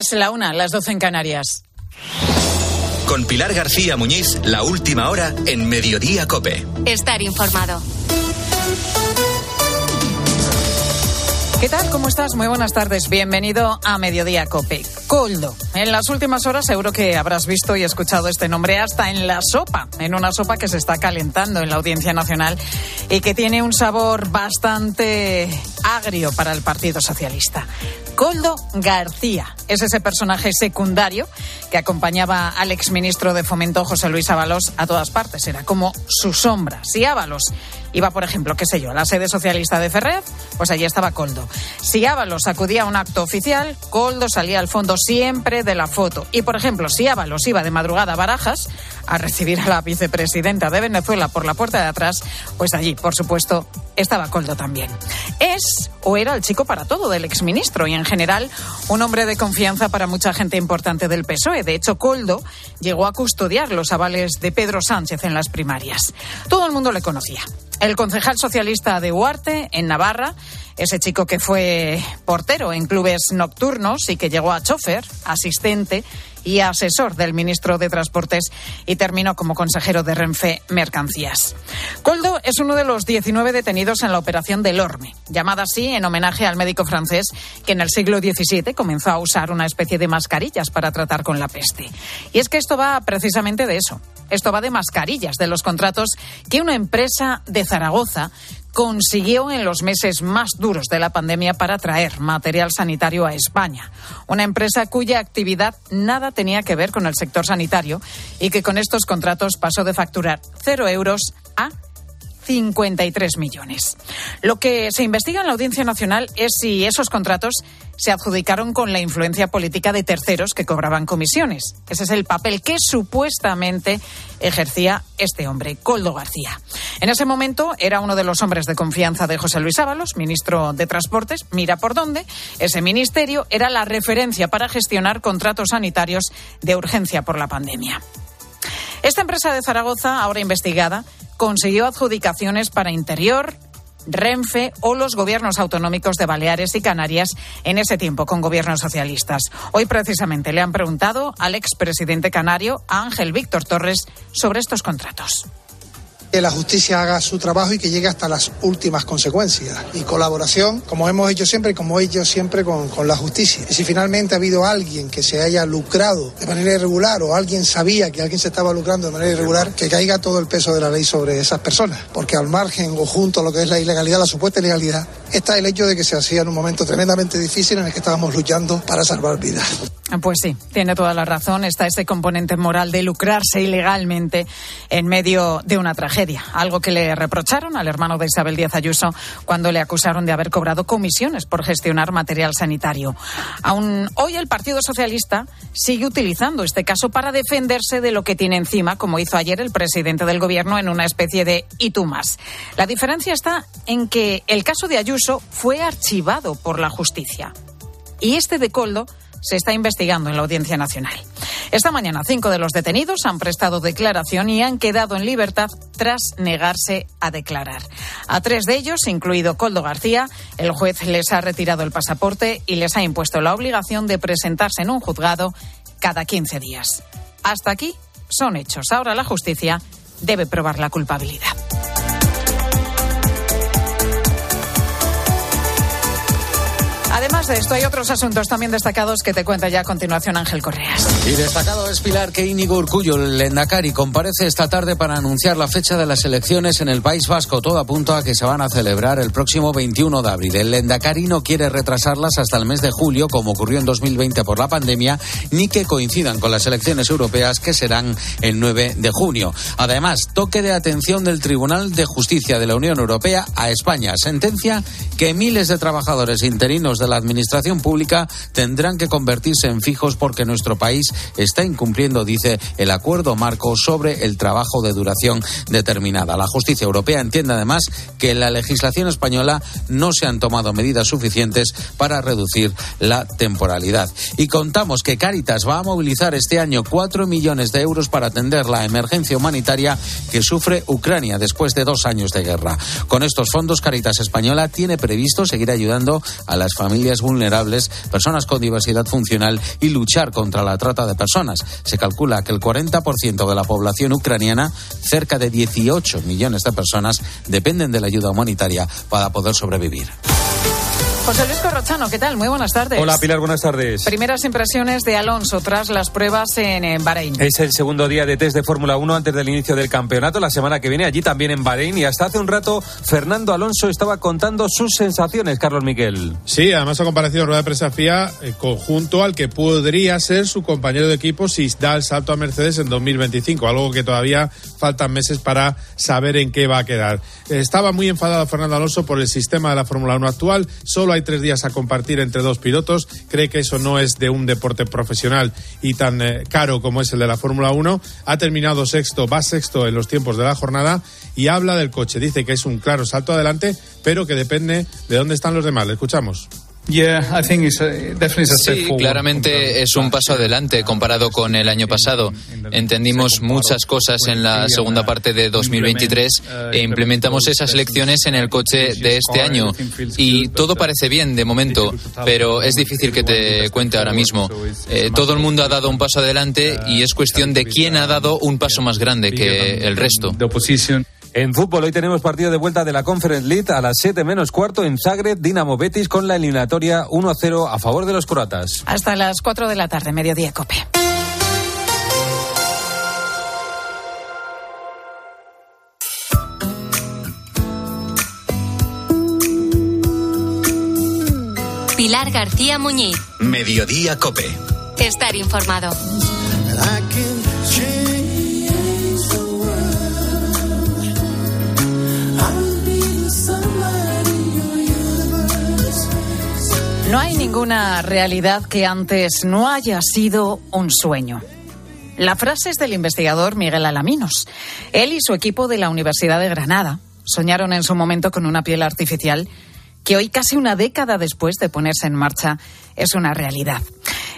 Es la una, las doce en Canarias. Con Pilar García Muñiz, la última hora en Mediodía Cope. Estar informado. ¿Qué tal? ¿Cómo estás? Muy buenas tardes. Bienvenido a Mediodía Cope. Coldo. En las últimas horas seguro que habrás visto y escuchado este nombre hasta en la sopa, en una sopa que se está calentando en la Audiencia Nacional y que tiene un sabor bastante agrio para el Partido Socialista. Coldo García es ese personaje secundario que acompañaba al exministro de Fomento José Luis Ábalos a todas partes. Era como su sombra. Si Ábalos iba, por ejemplo, qué sé yo, a la sede socialista de Ferrer, pues allí estaba Coldo. Si Ábalos acudía a un acto oficial, Coldo salía al fondo siempre de la foto. Y, por ejemplo, si Ábalos iba de madrugada a Barajas a recibir a la vicepresidenta de Venezuela por la puerta de atrás, pues allí, por supuesto, estaba Coldo también. Es o era el chico para todo del exministro y en general un hombre de confianza para mucha gente importante del PSOE. De hecho, Coldo llegó a custodiar los avales de Pedro Sánchez en las primarias. Todo el mundo le conocía. El concejal socialista de Huarte, en Navarra, ese chico que fue portero en clubes nocturnos y que llegó a chofer, asistente y asesor del ministro de Transportes y terminó como consejero de Renfe Mercancías. Coldo es uno de los 19 detenidos en la operación del Orme, llamada así en homenaje al médico francés que en el siglo XVII comenzó a usar una especie de mascarillas para tratar con la peste. Y es que esto va precisamente de eso. Esto va de mascarillas, de los contratos que una empresa de Zaragoza consiguió en los meses más duros de la pandemia para traer material sanitario a España. Una empresa cuya actividad nada tenía que ver con el sector sanitario y que con estos contratos pasó de facturar cero euros a 53 millones. Lo que se investiga en la Audiencia Nacional es si esos contratos se adjudicaron con la influencia política de terceros que cobraban comisiones. Ese es el papel que supuestamente ejercía este hombre, Coldo García. En ese momento era uno de los hombres de confianza de José Luis Ábalos, ministro de Transportes. Mira por dónde. Ese ministerio era la referencia para gestionar contratos sanitarios de urgencia por la pandemia. Esta empresa de Zaragoza, ahora investigada, consiguió adjudicaciones para Interior, Renfe o los gobiernos autonómicos de Baleares y Canarias en ese tiempo con gobiernos socialistas. Hoy precisamente le han preguntado al expresidente canario Ángel Víctor Torres sobre estos contratos que la justicia haga su trabajo y que llegue hasta las últimas consecuencias. Y colaboración, como hemos hecho siempre y como he hecho siempre con, con, la justicia. Y si finalmente ha habido alguien que se haya lucrado de manera irregular o alguien sabía que alguien se estaba lucrando de manera irregular, que caiga todo el peso de la ley sobre esas personas. Porque al margen o junto a lo que es la ilegalidad, la supuesta ilegalidad, está el hecho de que se hacía en un momento tremendamente difícil en el que estábamos luchando para salvar vidas. Pues sí, tiene toda la razón. Está ese componente moral de lucrarse ilegalmente en medio de una tragedia. Algo que le reprocharon al hermano de Isabel Díaz Ayuso cuando le acusaron de haber cobrado comisiones por gestionar material sanitario. Aún hoy el Partido Socialista sigue utilizando este caso para defenderse de lo que tiene encima, como hizo ayer el presidente del Gobierno en una especie de y. La diferencia está en que el caso de Ayuso fue archivado por la justicia. Y este de Coldo se está investigando en la Audiencia Nacional. Esta mañana, cinco de los detenidos han prestado declaración y han quedado en libertad tras negarse a declarar. A tres de ellos, incluido Coldo García, el juez les ha retirado el pasaporte y les ha impuesto la obligación de presentarse en un juzgado cada 15 días. Hasta aquí son hechos. Ahora la justicia debe probar la culpabilidad. De esto, hay otros asuntos también destacados que te cuenta ya a continuación Ángel Correas. Y destacado es Pilar que Íñigo Urcullo, el Endacari, comparece esta tarde para anunciar la fecha de las elecciones en el País Vasco. Todo apunta a que se van a celebrar el próximo 21 de abril. El Endacari no quiere retrasarlas hasta el mes de julio, como ocurrió en 2020 por la pandemia, ni que coincidan con las elecciones europeas que serán el 9 de junio. Además, toque de atención del Tribunal de Justicia de la Unión Europea a España. Sentencia que miles de trabajadores interinos de la administración pública tendrán que convertirse en fijos porque nuestro país está incumpliendo, dice, el acuerdo marco sobre el trabajo de duración determinada. La justicia europea entiende además que en la legislación española no se han tomado medidas suficientes para reducir la temporalidad. Y contamos que Cáritas va a movilizar este año cuatro millones de euros para atender la emergencia humanitaria que sufre Ucrania después de dos años de guerra. Con estos fondos, Cáritas Española tiene previsto seguir ayudando a las familias vulnerables, personas con diversidad funcional y luchar contra la trata de personas. Se calcula que el 40% de la población ucraniana, cerca de 18 millones de personas, dependen de la ayuda humanitaria para poder sobrevivir. José Luis Corrochano, ¿qué tal? Muy buenas tardes. Hola Pilar, buenas tardes. Primeras impresiones de Alonso tras las pruebas en, Bahrein. Es el segundo día de test de Fórmula 1 antes del inicio del campeonato, la semana que viene allí también en Bahrein y hasta hace un rato Fernando Alonso estaba contando sus sensaciones, Carlos Miguel. Sí, además ha comparecido en rueda de prensa FIA eh, conjunto al que podría ser su compañero de equipo si da el salto a Mercedes en 2025, algo que todavía faltan meses para saber en qué va a quedar. Estaba muy enfadado Fernando Alonso por el sistema de la Fórmula 1 actual, solo hay tres días a compartir entre dos pilotos. Cree que eso no es de un deporte profesional y tan eh, caro como es el de la Fórmula 1. Ha terminado sexto, va sexto en los tiempos de la jornada y habla del coche. Dice que es un claro salto adelante, pero que depende de dónde están los demás. Le escuchamos. Sí, claramente es un paso adelante comparado con el año pasado. Entendimos muchas cosas en la segunda parte de 2023 e implementamos esas lecciones en el coche de este año. Y todo parece bien de momento, pero es difícil que te cuente ahora mismo. Eh, todo el mundo ha dado un paso adelante y es cuestión de quién ha dado un paso más grande que el resto. En fútbol hoy tenemos partido de vuelta de la Conference League a las 7 menos cuarto en Zagreb, Dinamo Betis con la eliminatoria 1-0 a favor de los croatas. Hasta las 4 de la tarde, mediodía cope. Pilar García Muñiz. Mediodía cope. Estar informado. No hay ninguna realidad que antes no haya sido un sueño. La frase es del investigador Miguel Alaminos. Él y su equipo de la Universidad de Granada soñaron en su momento con una piel artificial que hoy, casi una década después de ponerse en marcha, es una realidad.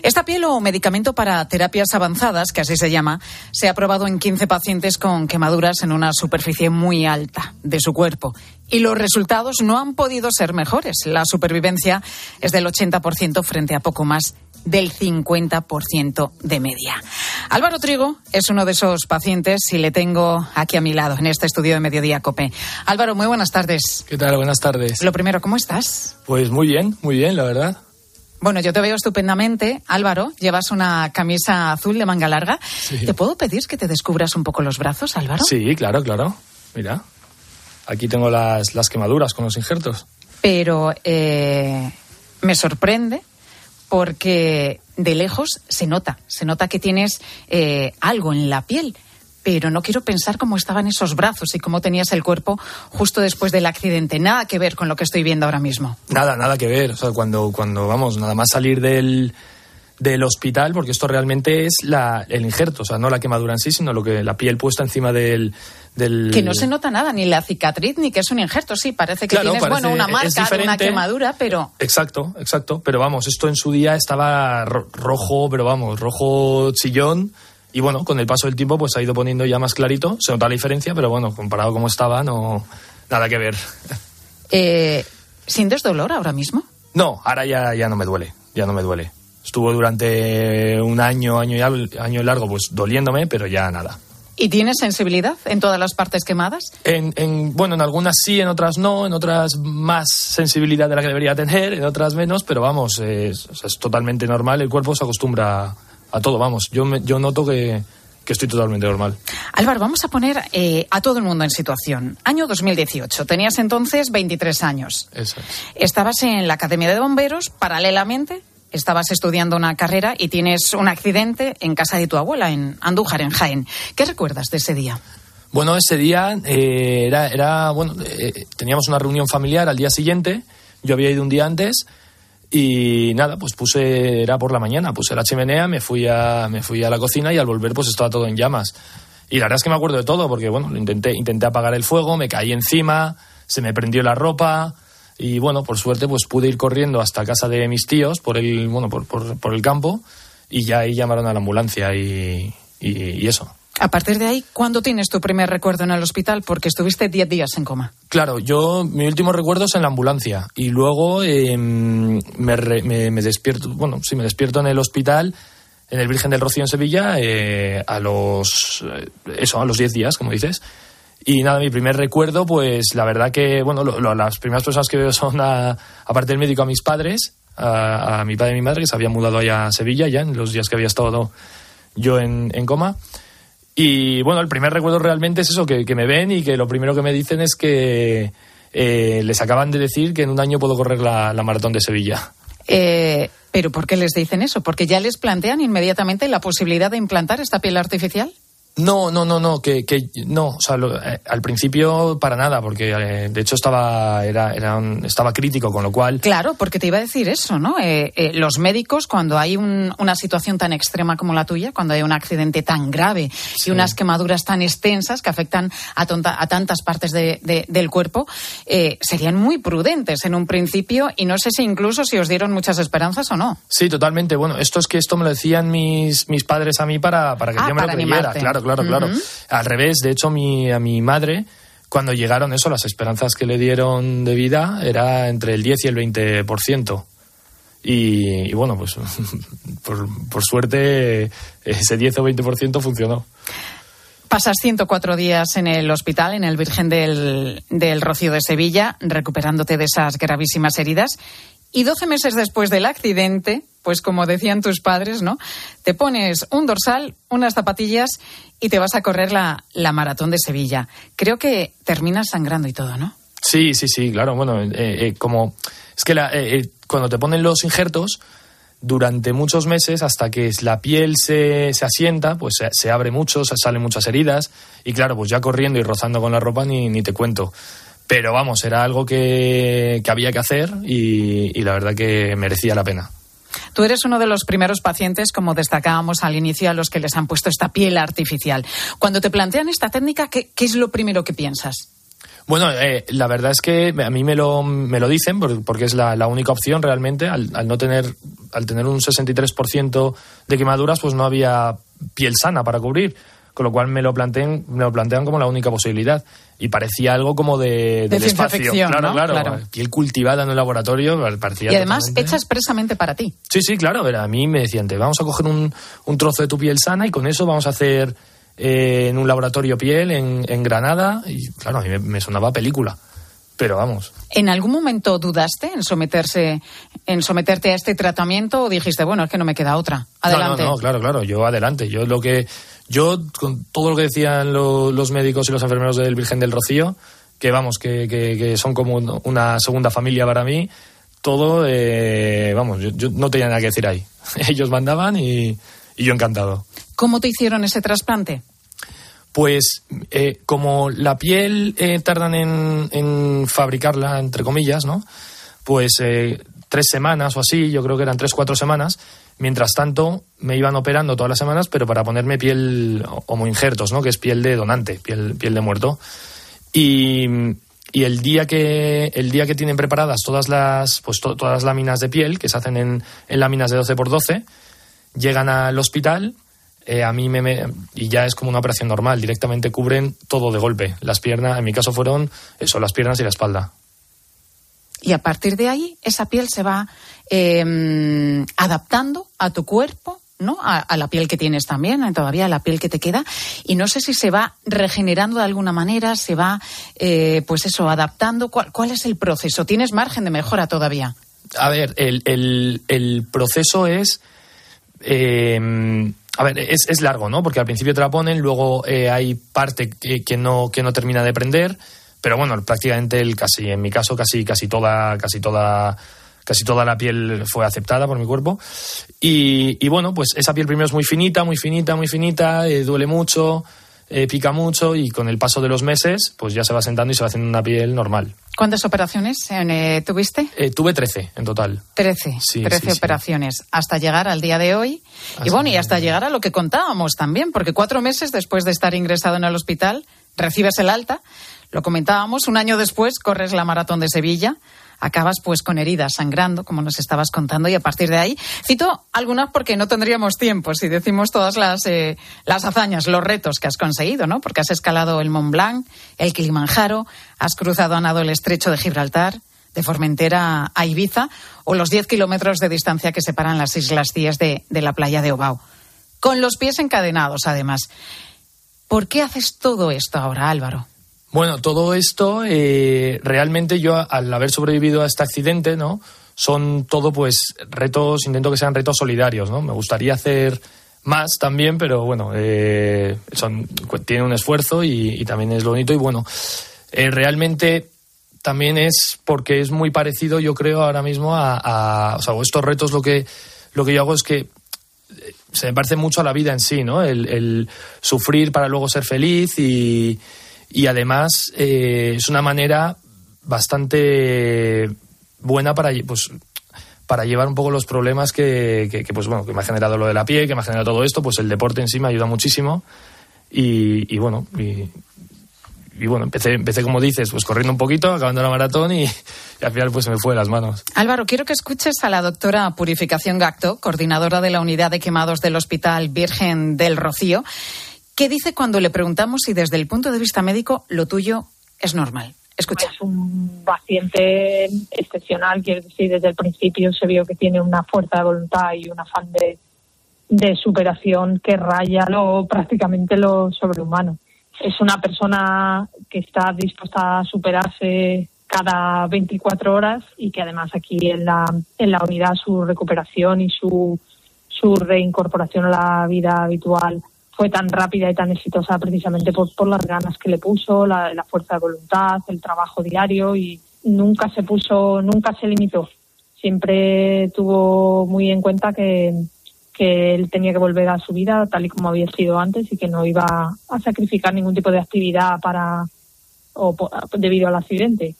Esta piel o medicamento para terapias avanzadas, que así se llama, se ha probado en 15 pacientes con quemaduras en una superficie muy alta de su cuerpo. Y los resultados no han podido ser mejores. La supervivencia es del 80% frente a poco más del 50% de media. Álvaro Trigo es uno de esos pacientes y le tengo aquí a mi lado en este estudio de Mediodía Cope. Álvaro, muy buenas tardes. ¿Qué tal? Buenas tardes. Lo primero, ¿cómo estás? Pues muy bien, muy bien, la verdad. Bueno, yo te veo estupendamente. Álvaro, llevas una camisa azul de manga larga. ¿Te puedo pedir que te descubras un poco los brazos, Álvaro? Sí, claro, claro. Mira, aquí tengo las, las quemaduras con los injertos. Pero eh, me sorprende porque de lejos se nota, se nota que tienes eh, algo en la piel pero no quiero pensar cómo estaban esos brazos y cómo tenías el cuerpo justo después del accidente. Nada que ver con lo que estoy viendo ahora mismo. Nada, nada que ver. O sea, cuando, cuando vamos, nada más salir del, del hospital, porque esto realmente es la, el injerto, o sea, no la quemadura en sí, sino lo que la piel puesta encima del, del... Que no se nota nada, ni la cicatriz, ni que es un injerto, sí, parece que tienes, bueno, una marca, una quemadura, pero... Exacto, exacto, pero vamos, esto en su día estaba rojo, pero vamos, rojo chillón, y bueno, con el paso del tiempo pues ha ido poniendo ya más clarito, se nota la diferencia, pero bueno, comparado como estaba, no nada que ver. Eh, ¿Sientes dolor ahora mismo? No, ahora ya, ya no me duele, ya no me duele. Estuvo durante un año, año y, año largo, pues doliéndome, pero ya nada. ¿Y tienes sensibilidad en todas las partes quemadas? En, en, bueno, en algunas sí, en otras no, en otras más sensibilidad de la que debería tener, en otras menos, pero vamos, es, es totalmente normal, el cuerpo se acostumbra a todo, vamos. Yo, yo noto que, estoy totalmente normal. Álvaro, vamos a poner eh, a todo el mundo en situación. Año 2018, tenías entonces 23 años. Eso Estabas en la Academia de Bomberos, paralelamente estabas estudiando una carrera y tienes un accidente en casa de tu abuela, en Andújar, en Jaén. ¿Qué recuerdas de ese día? Bueno, ese día eh, era, bueno, eh, teníamos una reunión familiar al día siguiente, yo había ido un día antes y nada, pues puse, era por la mañana, puse la chimenea, me fui a, me fui a la cocina y al volver pues estaba todo en llamas. Y la verdad es que me acuerdo de todo, porque bueno, intenté, intenté apagar el fuego, me caí encima, se me prendió la ropa, y bueno, por suerte pues pude ir corriendo hasta casa de mis tíos por el, bueno, por, por, el campo, y ya ahí llamaron a la ambulancia y, y, y eso. A partir de ahí, ¿cuándo tienes tu primer recuerdo en el hospital? Porque estuviste 10 días en coma. Claro, yo, mi último recuerdo es en la ambulancia. Y luego em, me, despierto, bueno, sí, me despierto en el hospital, en el Virgen del Rocío en Sevilla, eh, a los, eh, eso, a los 10 días, como dices. Y nada, mi primer recuerdo, pues la verdad que, bueno, las primeras personas que veo son, aparte del médico, a mis padres, a, mi padre y mi madre, que se habían mudado allá a Sevilla ya en los días que había estado yo en, coma. Y bueno, el primer recuerdo realmente es eso, que, me ven y que lo primero que me dicen es que eh, les acaban de decir que en un año puedo correr la, maratón de Sevilla. Eh, ¿Pero por qué les dicen eso? ¿Porque ya les plantean inmediatamente la posibilidad de implantar esta piel artificial? No, no, no, no, que, que no, o sea, eh, al principio para nada, porque eh, de hecho estaba, era, era estaba crítico, con lo cual. Claro, porque te iba a decir eso, ¿no? Eh, los médicos, cuando hay una situación tan extrema como la tuya, cuando hay un accidente tan grave y unas quemaduras tan extensas que afectan a, a tantas partes del cuerpo, serían muy prudentes en un principio y no sé si incluso si os dieron muchas esperanzas o no. Sí, totalmente. Bueno, esto es que esto me lo decían mis, mis padres a mí para, para que ah, yo me lo creyera, claro claro, claro, Al revés, de hecho, mi, a mi madre, cuando llegaron eso, las esperanzas que le dieron de vida era entre el 10 y el 20%. Y, y bueno, pues por, suerte ese 10 o 20% funcionó. Pasas 104 días en el hospital, en el Virgen del, del Rocío de Sevilla, recuperándote de esas gravísimas heridas. Y 12 meses después del accidente, pues como decían tus padres, ¿no? Te pones un dorsal, unas zapatillas y te vas a correr la, la maratón de Sevilla. Creo que terminas sangrando y todo, ¿no? Sí, sí, sí, claro. Bueno, eh, eh, como es que eh, cuando te ponen los injertos, durante muchos meses, hasta que la piel se, se asienta, pues se, abre mucho, se salen muchas heridas, y claro, pues ya corriendo y rozando con la ropa ni, ni te cuento. Pero vamos, era algo que, que había que hacer y la verdad que merecía la pena. Tú eres uno de los primeros pacientes, como destacábamos al inicio, a los que les han puesto esta piel artificial. Cuando te plantean esta técnica, ¿qué, es lo primero que piensas? Bueno, eh, la verdad es que a mí me lo, me lo dicen porque es la, única opción realmente. Al, no tener, al tener un 63% de quemaduras, pues no había piel sana para cubrir con lo cual me lo plantean, me lo plantean como la única posibilidad. Y parecía algo como de, del espacio. Claro, claro, Piel cultivada en el laboratorio, parecía. Y además hecha expresamente para ti. Sí, sí, claro. A mí me decían, te vamos a coger un, un trozo de tu piel sana y con eso vamos a hacer eh, en un laboratorio piel en, en, Granada. Y claro, a mí me, sonaba película pero vamos. ¿En algún momento dudaste en someterse, en someterte a este tratamiento o dijiste, bueno, es que no me queda otra? Adelante. no, no, claro, claro, yo adelante. Yo lo que, yo, con todo lo que decían los médicos y los enfermeros del Virgen del Rocío, que vamos, que, son como una segunda familia para mí, todo, eh, vamos, yo, no tenía nada que decir ahí. Ellos mandaban y, yo encantado. ¿Cómo te hicieron ese trasplante? Pues eh, como la piel eh, tardan en, en, fabricarla, entre comillas, ¿no? Pues tres semanas o así, yo creo que eran tres, cuatro semanas, Mientras tanto, me iban operando todas las semanas, pero para ponerme piel homoinjertos, ¿no? Que es piel de donante, piel, piel de muerto. Y, el día que el día que tienen preparadas todas las pues todas las láminas de piel que se hacen en, láminas de 12 por 12 llegan al hospital eh, a mí me, y ya es como una operación normal directamente cubren todo de golpe las piernas en mi caso fueron eso las piernas y la espalda y a partir de ahí esa piel se va em, adaptando a tu cuerpo ¿no? A, la piel que tienes también, todavía a la piel que te queda. Y no sé si se va regenerando de alguna manera, se va, eh, pues eso, adaptando. ¿Cuál, es el proceso? ¿Tienes margen de mejora todavía? A ver, el, proceso es. Em, a ver, es, largo, ¿no? Porque al principio te la ponen, luego eh, hay parte que, no, que no termina de prender pero bueno, prácticamente el casi, en mi caso, casi, casi toda, casi toda, casi toda la piel fue aceptada por mi cuerpo. Y, bueno, pues esa piel primero es muy finita, muy finita, muy finita, eh, duele mucho, eh, pica mucho y con el paso de los meses, pues ya se va sentando y se va haciendo una piel normal. ¿Cuántas operaciones eh, tuviste? tuve 13 en total. 13, sí, 13 operaciones, hasta llegar al día de hoy. y bueno, y hasta llegar a lo que contábamos también, porque cuatro meses después de estar ingresado en el hospital, recibes el alta, lo comentábamos, un año después corres la maratón de Sevilla. acabas pues con heridas sangrando, como nos estabas contando, y a partir de ahí cito algunas porque no tendríamos tiempo si decimos todas las, eh, las hazañas, los retos que has conseguido, ¿no? Porque has escalado el Mont Blanc, el Kilimanjaro, has cruzado a nado el estrecho de Gibraltar, de Formentera a Ibiza, o los 10 kilómetros de distancia que separan las Islas Cíes de, de la playa de Obao. Con los pies encadenados, además. ¿Por qué haces todo esto ahora, Álvaro? Bueno, todo esto, eh, realmente yo al haber sobrevivido a este accidente, ¿no? Son todo, pues, retos, intento que sean retos solidarios, ¿no? Me gustaría hacer más también, pero bueno, eh, son, tiene un esfuerzo y, también es lo bonito. Y bueno, eh, realmente también es porque es muy parecido, yo creo, ahora mismo a, o sea, estos retos lo que, lo que yo hago es que se me parece mucho a la vida en sí, ¿no? El, sufrir para luego ser feliz y, y además eh, es una manera bastante buena para, pues, para llevar un poco los problemas que, que, pues, bueno, que me ha generado lo de la piel, que me ha generado todo esto, pues el deporte en sí me ayuda muchísimo y, y bueno, y, y bueno, empecé, empecé como dices, pues corriendo un poquito, acabando la maratón y, al final pues se me fue de las manos. Álvaro, quiero que escuches a la doctora Purificación Gacto, coordinadora de la unidad de quemados del Hospital Virgen del Rocío, que dice cuando le preguntamos si desde el punto de vista médico lo tuyo es normal. Escucha. Es un paciente excepcional, quiero decir, desde el principio se vio que tiene una fuerza de voluntad y un afán de, de superación que raya lo, prácticamente lo sobrehumano es una persona que está dispuesta a superarse cada 24 horas y que además aquí en la, en la unidad su recuperación y su, su reincorporación a la vida habitual fue tan rápida y tan exitosa precisamente por, por las ganas que le puso, la, la fuerza de voluntad, el trabajo diario y nunca se puso, nunca se limitó. Siempre tuvo muy en cuenta que, él tenía que volver a su vida tal y como había sido antes y que no iba a sacrificar ningún tipo de actividad para o debido al accidente.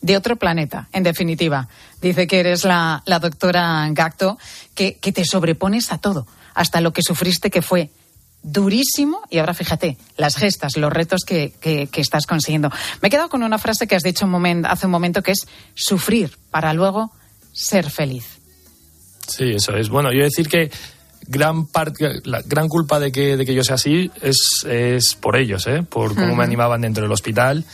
De otro planeta, en definitiva. Dice que eres la, doctora Gacto, que, que te sobrepones a todo, hasta lo que sufriste que fue durísimo y ahora fíjate, las gestas, los retos que, que, que, estás consiguiendo. Me he quedado con una frase que has dicho un momento, hace un momento que es sufrir para luego ser feliz. Sí, eso es. Bueno, yo decir que gran parte, la gran culpa de que, de que yo sea así es, es por ellos, ¿eh? por cómo me animaban dentro del hospital.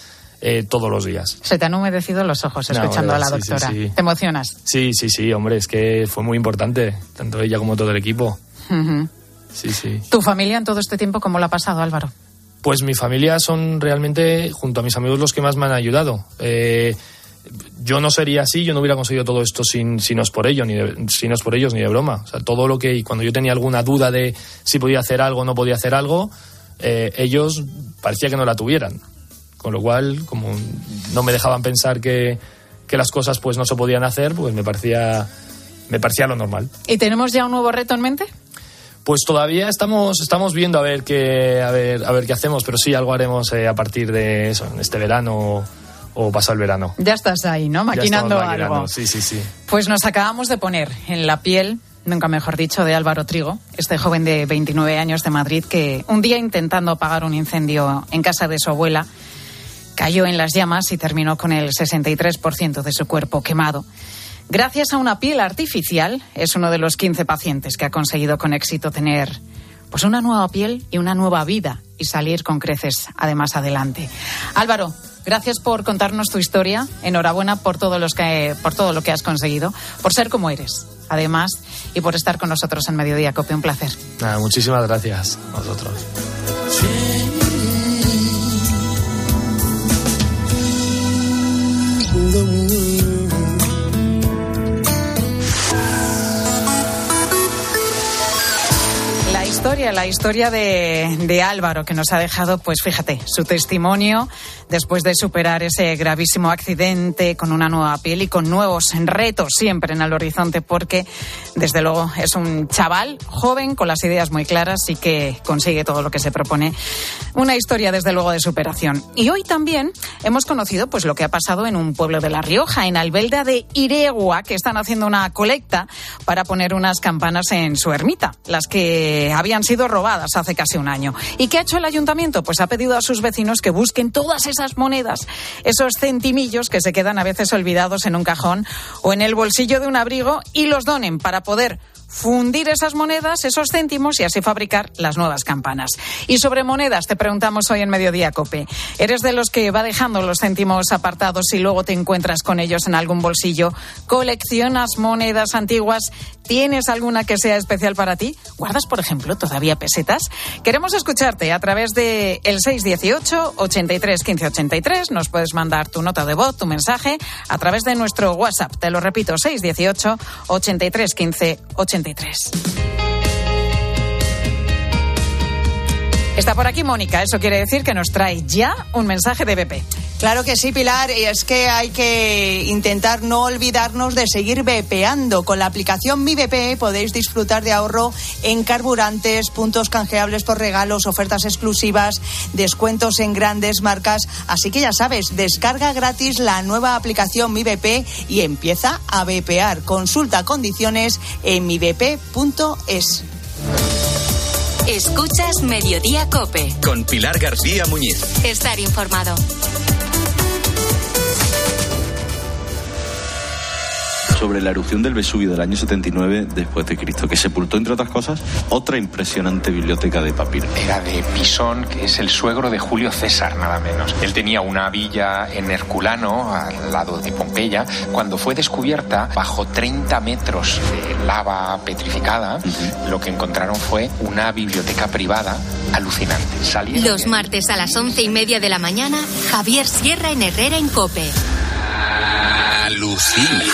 Eh, todos los días. Se te han humedecido los ojos escuchando a la doctora. ¿Te emocionas? Sí, sí, sí, hombre, es que fue muy importante, tanto ella como todo el equipo. Sí, sí. ¿Tu familia en todo este tiempo cómo lo ha pasado, Álvaro? Pues mi familia son realmente, junto a mis amigos, los que más me han ayudado. Eh, yo no sería así, yo no hubiera conseguido todo esto sin, sin por ello, ni sin por ellos, ni de broma. O sea, todo lo que, cuando yo tenía alguna duda de si podía hacer algo o no podía hacer algo, eh, ellos parecía que no la tuvieran. Con lo cual, como no me dejaban pensar que, que las cosas pues no se podían hacer, pues me parecía, me parecía lo normal. ¿Y tenemos ya un nuevo reto en mente? Pues todavía estamos, estamos viendo a ver qué, a ver, a ver qué hacemos, pero sí algo haremos eh, a partir de eso, en este verano o pasa el verano. Ya estás ahí, ¿no? Maquinando, algo. Sí, sí, sí. Pues nos acabamos de poner en la piel, nunca mejor dicho, de Álvaro Trigo, este joven de 29 años de Madrid que un día intentando apagar un incendio en casa de su abuela, cayó en las llamas y terminó con el 63% de su cuerpo quemado. Gracias a una piel artificial, es uno de los 15 pacientes que ha conseguido con éxito tener pues una nueva piel y una nueva vida y salir con creces además adelante. Álvaro, Gracias por contarnos tu historia. Enhorabuena por todo, los que, por todo lo que has conseguido, por ser como eres, además, y por estar con nosotros en Mediodía Cope. Un placer. muchísimas gracias a vosotros. Historia, la historia de, de, Álvaro, que nos ha dejado, pues fíjate, su testimonio después de superar ese gravísimo accidente con una nueva piel y con nuevos retos siempre en el horizonte, porque desde luego es un chaval joven con las ideas muy claras y que consigue todo lo que se propone. Una historia desde luego de superación. Y hoy también hemos conocido pues lo que ha pasado en un pueblo de La Rioja, en Albelda de Iregua, que están haciendo una colecta para poner unas campanas en su ermita, las que había habían sido robadas hace casi un año. ¿Y qué ha hecho el ayuntamiento? Pues ha pedido a sus vecinos que busquen todas esas monedas, esos centimillos que se quedan a veces olvidados en un cajón o en el bolsillo de un abrigo y los donen para poder fundir esas monedas, esos céntimos y así fabricar las nuevas campanas. Y sobre monedas te preguntamos hoy en Mediodía Cope. ¿Eres de los que va dejando los céntimos apartados y luego te encuentras con ellos en algún bolsillo? ¿Coleccionas monedas antiguas? ¿Tienes alguna que sea especial para ti? ¿Guardas, por ejemplo, todavía pesetas? Queremos escucharte a través de el 618 83 15 83. Nos puedes mandar tu nota de voz, tu mensaje a través de nuestro WhatsApp. Te lo repito, 618 83 15 83. 83. Está por aquí Mónica, eso quiere decir que nos trae ya un mensaje de BP. Claro que sí, Pilar, y es que hay que intentar no olvidarnos de seguir bepeando. Con la aplicación Mi BP podéis disfrutar de ahorro en carburantes, puntos canjeables por regalos, ofertas exclusivas, descuentos en grandes marcas. Así que ya sabes, descarga gratis la nueva aplicación Mi BP y empieza a bepear. Consulta condiciones en mibp.es. Escuchas Mediodía Cope. Con Pilar García Muñiz. Estar informado. Sobre la erupción del Vesubio del año 79 después de Cristo, que sepultó, entre otras cosas, otra impresionante biblioteca de papiro. Era de Pisón, que es el suegro de Julio César, nada menos. Él tenía una villa en Herculano, al lado de Pompeya. Cuando fue descubierta, bajo 30 metros de lava petrificada, lo que encontraron fue una biblioteca privada alucinante. Salieron Los martes a las once y media de la mañana, Javier Sierra en Herrera en Cope. Alucina.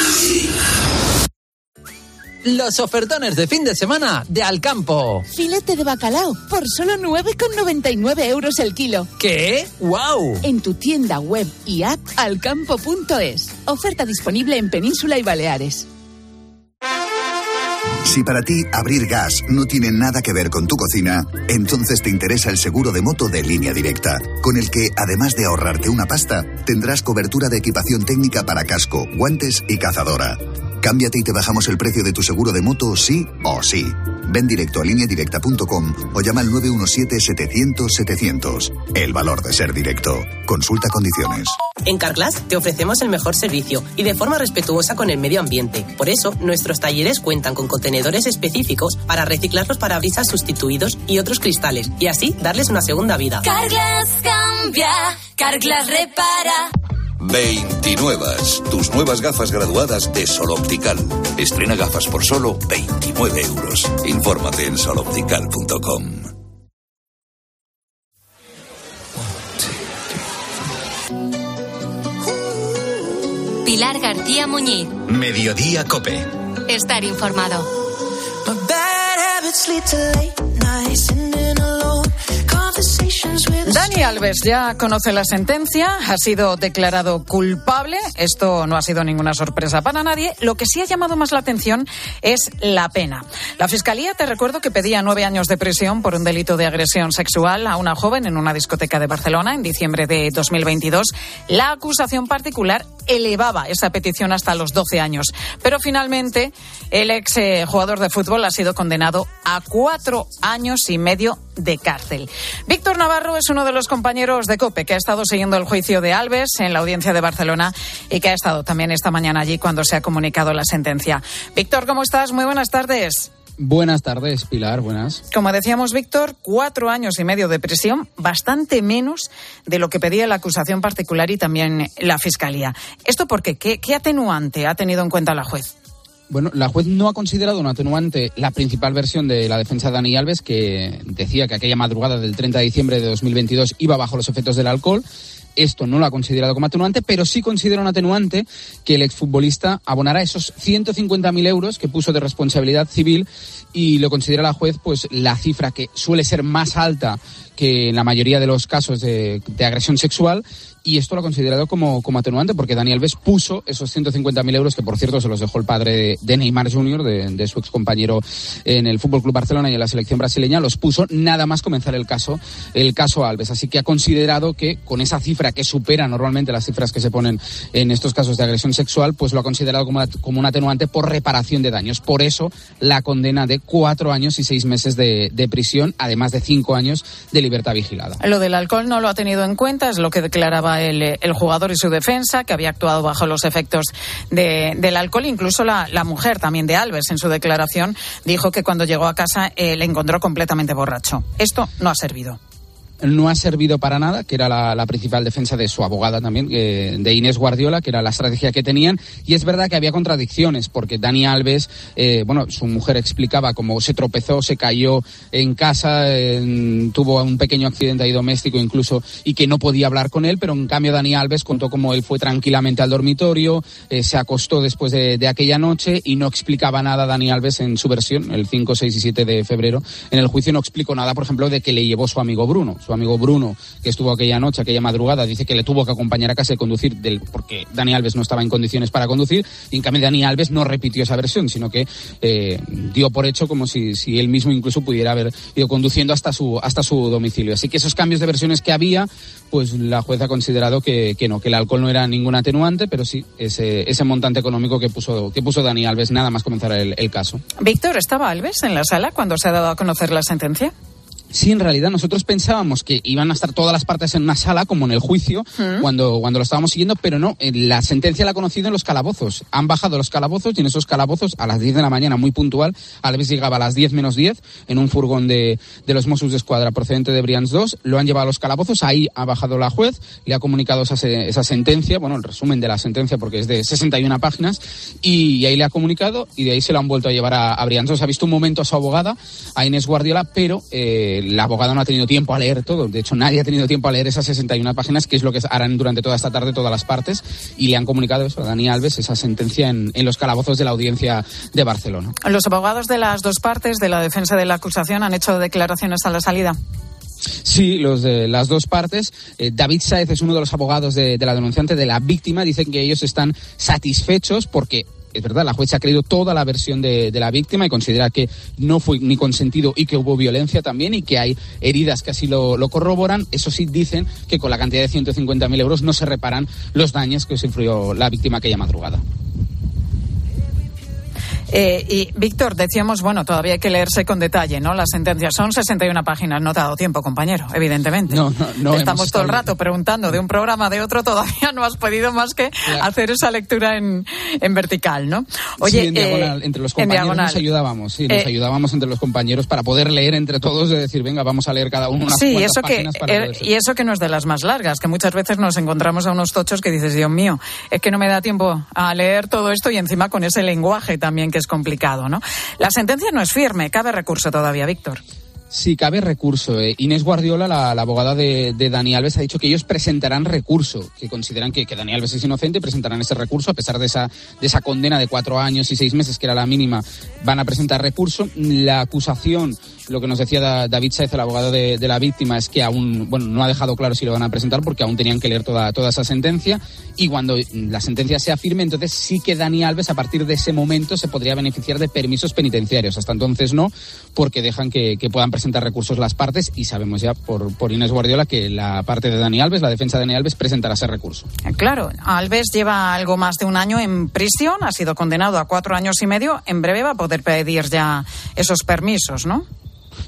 Los ofertones de fin de semana de Alcampo. Filete de bacalao por solo 9,99 euros el kilo. ¿Qué? ¡Wow! En tu tienda web y app alcampo.es. Oferta disponible en Península y Baleares. Si para ti abrir gas no tiene nada que ver con tu cocina, entonces te interesa el seguro de moto de línea directa, con el que, además de ahorrarte una pasta, tendrás cobertura de equipación técnica para casco, guantes y cazadora. Cámbiate y te bajamos el precio de tu seguro de moto sí o sí. Ven directo a lineadirecta.com o llama al 917-700-700. El valor de ser directo. Consulta condiciones. En Carglass te ofrecemos el mejor servicio y de forma respetuosa con el medio ambiente. Por eso, nuestros talleres cuentan con contenedores específicos para reciclar los parabrisas sustituidos y otros cristales y así darles una segunda vida. Carglass cambia, Carglass repara. 29. Tus nuevas gafas graduadas de Sol Optical. Estrena gafas por solo 29 euros. Infórmate en soloptical.com. Pilar García Muñiz. Mediodía Cope. Estar informado. Dani Alves ya conoce la sentencia, ha sido declarado culpable. Esto no ha sido ninguna sorpresa para nadie. Lo que sí ha llamado más la atención es la pena. La fiscalía, te recuerdo que pedía nueve años de prisión por un delito de agresión sexual a una joven en una discoteca de Barcelona en diciembre de 2022. La acusación particular elevaba esa petición hasta los 12 años. Pero finalmente, el ex eh, jugador de fútbol ha sido condenado a cuatro años y medio de cárcel. Víctor Navarro es uno de los compañeros de COPE que ha estado siguiendo el juicio de Alves en la audiencia de Barcelona y que ha estado también esta mañana allí cuando se ha comunicado la sentencia. Víctor, ¿cómo estás? Muy buenas tardes. Buenas tardes, Pilar, buenas. Como decíamos, Víctor, cuatro años y medio de prisión, bastante menos de lo que pedía la acusación particular y también la Fiscalía. ¿Esto por qué? ¿Qué, qué atenuante ha tenido en cuenta la juez? Bueno, la juez no ha considerado un atenuante la principal versión de la defensa de Dani Alves, que decía que aquella madrugada del 30 de diciembre de 2022 iba bajo los efectos del alcohol. Esto no lo ha considerado como atenuante, pero sí considera un atenuante que el exfutbolista abonará esos 150.000 euros que puso de responsabilidad civil y lo considera la juez pues la cifra que suele ser más alta que en la mayoría de los casos de, de agresión sexual y esto lo ha considerado como, como atenuante porque Dani Alves puso esos 150.000 euros que por cierto se los dejó el padre de, Neymar Jr., de, su excompañero en el Fútbol Club Barcelona y en la selección brasileña, los puso nada más comenzar el caso, el caso Alves. Así que ha considerado que con esa cifra que supera normalmente las cifras que se ponen en estos casos de agresión sexual, pues lo ha considerado como, como un atenuante por reparación de daños. Por eso la condena de cuatro años y seis meses de, de prisión, además de cinco años de libertad vigilada. Lo del alcohol no lo ha tenido en cuenta, es lo que declaraba el, el jugador y su defensa, que había actuado bajo los efectos de, del alcohol. Incluso la, la, mujer también de Alves, en su declaración, dijo que cuando llegó a casa eh, le encontró completamente borracho. Esto no ha servido no ha servido para nada, que era la, principal defensa de su abogada también, de Inés Guardiola, que era la estrategia que tenían. Y es verdad que había contradicciones, porque Dani Alves, eh, bueno, su mujer explicaba cómo se tropezó, se cayó en casa, tuvo un pequeño accidente ahí doméstico incluso, y que no podía hablar con él, pero en cambio Dani Alves contó cómo él fue tranquilamente al dormitorio, eh, se acostó después de, de, aquella noche y no explicaba nada Dani Alves en su versión, el 5, 6 y 7 de febrero. En el juicio no explicó nada, por ejemplo, de que le llevó su amigo Bruno su amigo Bruno, que estuvo aquella noche, aquella madrugada, dice que le tuvo que acompañar a casa y conducir del, porque Dani Alves no estaba en condiciones para conducir. Y en cambio, Dani Alves no repitió esa versión, sino que eh, dio por hecho como si, él mismo incluso pudiera haber ido conduciendo hasta su, hasta su domicilio. Así que esos cambios de versiones que había, pues la juez ha considerado que, que no, que el alcohol no era ningún atenuante, pero sí ese, ese montante económico que puso, que puso Dani Alves nada más comenzar el, el caso. Víctor, ¿estaba Alves en la sala cuando se ha dado a conocer la sentencia? Sí, en realidad nosotros pensábamos que iban a estar todas las partes en una sala, como en el juicio, mm. cuando, cuando lo estábamos siguiendo, pero no, eh, la sentencia la ha conocido en los calabozos. Han bajado los calabozos y en esos calabozos, a las 10 de la mañana, muy puntual, a la vez llegaba a las 10 menos 10, en un furgón de, de los Mossos de Escuadra procedente de Brians 2, lo han llevado a los calabozos, ahí ha bajado la juez, le ha comunicado esa, esa sentencia, bueno, el resumen de la sentencia, porque es de 61 páginas, y, ahí le ha comunicado, y de ahí se lo han vuelto a llevar a, a Brians 2. Ha visto un momento a su abogada, a Inés Guardiola, pero eh, la abogada no ha tenido tiempo a leer todo. De hecho, nadie ha tenido tiempo a leer esas 61 páginas, que es lo que harán durante toda esta tarde todas las partes. Y le han comunicado eso a Dani Alves, esa sentencia en, en los calabozos de la audiencia de Barcelona. Los abogados de las dos partes de la defensa de la acusación han hecho declaraciones a la salida. Sí, los de las dos partes. Eh, David Saez es uno de los abogados de, de, la denunciante, de la víctima. Dicen que ellos están satisfechos porque es verdad, la juez ha creído toda la versión de, de, la víctima y considera que no fue ni consentido y que hubo violencia también y que hay heridas que así lo, lo corroboran. Eso sí, dicen que con la cantidad de 150.000 euros no se reparan los daños que sufrió la víctima aquella madrugada. Eh, y Víctor, decíamos, bueno, todavía hay que leerse con detalle, ¿no? Las sentencias son 61 páginas, no te ha dado tiempo, compañero, evidentemente. No, no, no Estamos todo el rato preguntando de un programa de otro, todavía no has podido más que hacer esa lectura en, en vertical, ¿no? Oye, sí, en diagonal, eh, entre los compañeros nos ayudábamos, sí, nos eh, ayudábamos entre los compañeros para poder leer entre todos, de decir, venga, vamos a leer cada uno unas sí, eso que, eh, y eso que no es de las más largas, que muchas veces nos encontramos a unos tochos que dices, Dios mío, es que no me da tiempo a leer todo esto y encima con ese lenguaje también que complicado, ¿no? La sentencia no es firme, cabe recurso todavía, Víctor. Sí, cabe recurso. Eh. Inés Guardiola, la, abogada de, de, Dani Alves, ha dicho que ellos presentarán recurso, que consideran que, que, Dani Alves es inocente, presentarán ese recurso, a pesar de esa, de esa condena de cuatro años y seis meses, que era la mínima, van a presentar recurso. La acusación lo que nos decía David Saez, el abogado de, la víctima, es que aún, bueno, no ha dejado claro si lo van a presentar porque aún tenían que leer toda, toda esa sentencia. Y cuando la sentencia sea firme, entonces sí que Dani Alves, a partir de ese momento, se podría beneficiar de permisos penitenciarios. Hasta entonces no, porque dejan que, que puedan presentar recursos las partes y sabemos ya por, por Inés Guardiola que la parte de Dani Alves, la defensa de Dani Alves, presentará ese recurso. Claro, Alves lleva algo más de un año en prisión, ha sido condenado a cuatro años y medio. En breve va a poder pedir ya esos permisos, ¿no?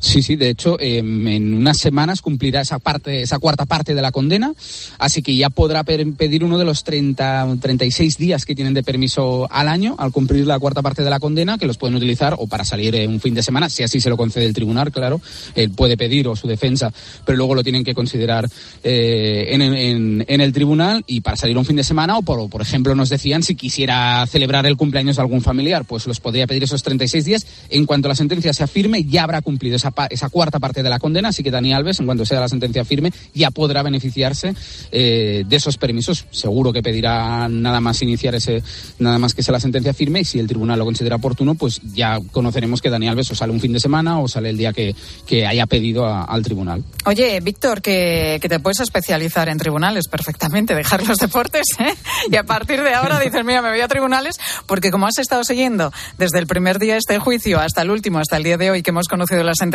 Sí, sí, de hecho, eh, en unas semanas cumplirá esa parte, esa cuarta parte de la condena, así que ya podrá pedir uno de los 30, 36 días que tienen de permiso al año al cumplir la cuarta parte de la condena, que los pueden utilizar o para salir en un fin de semana, si así se lo concede el tribunal, claro, él puede pedir o su defensa, pero luego lo tienen que considerar eh, en, el tribunal y para salir un fin de semana o, por, por ejemplo, nos decían si quisiera celebrar el cumpleaños de algún familiar, pues los podría pedir esos 36 días. En cuanto la sentencia sea firme, ya habrá cumplido cumplido esa, esa cuarta parte de la condena, así que Dani Alves, en cuanto sea la sentencia firme, ya podrá beneficiarse eh, de esos permisos. Seguro que pedirá nada más iniciar ese, nada más que sea la sentencia firme y si el tribunal lo considera oportuno, pues ya conoceremos que Dani Alves o sale un fin de semana o sale el día que, que haya pedido al tribunal. Oye, Víctor, que, que, te puedes especializar en tribunales perfectamente, dejar los deportes ¿eh? y a partir de ahora dices, mira, me voy a tribunales porque como has estado siguiendo desde el primer día este juicio hasta el último, hasta el día de hoy que hemos conocido la sentencia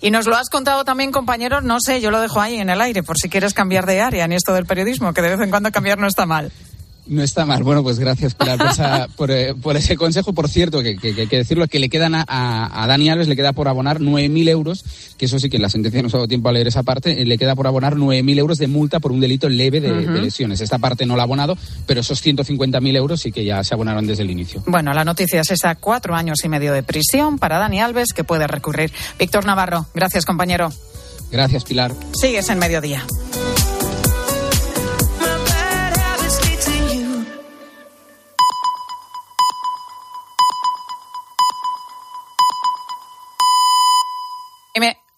y nos lo has contado también, compañeros, no sé, yo lo dejo ahí en el aire por si quieres cambiar de área en esto del periodismo, que de vez en cuando cambiar no está mal. No está mal. Bueno, pues gracias por, eh, por, ese consejo. Por cierto, que, hay que decirlo, que le quedan a, a, Dani Alves, le queda por abonar 9.000 euros, que eso sí que en la sentencia no ha dado tiempo a leer esa parte, eh, le queda por abonar 9.000 euros de multa por un delito leve de, de, lesiones. Esta parte no la ha abonado, pero esos 150.000 euros sí que ya se abonaron desde el inicio. Bueno, la noticia es esa, cuatro años y medio de prisión para Dani Alves, que puede recurrir. Víctor Navarro, gracias compañero. Gracias, Pilar. Sigues en mediodía.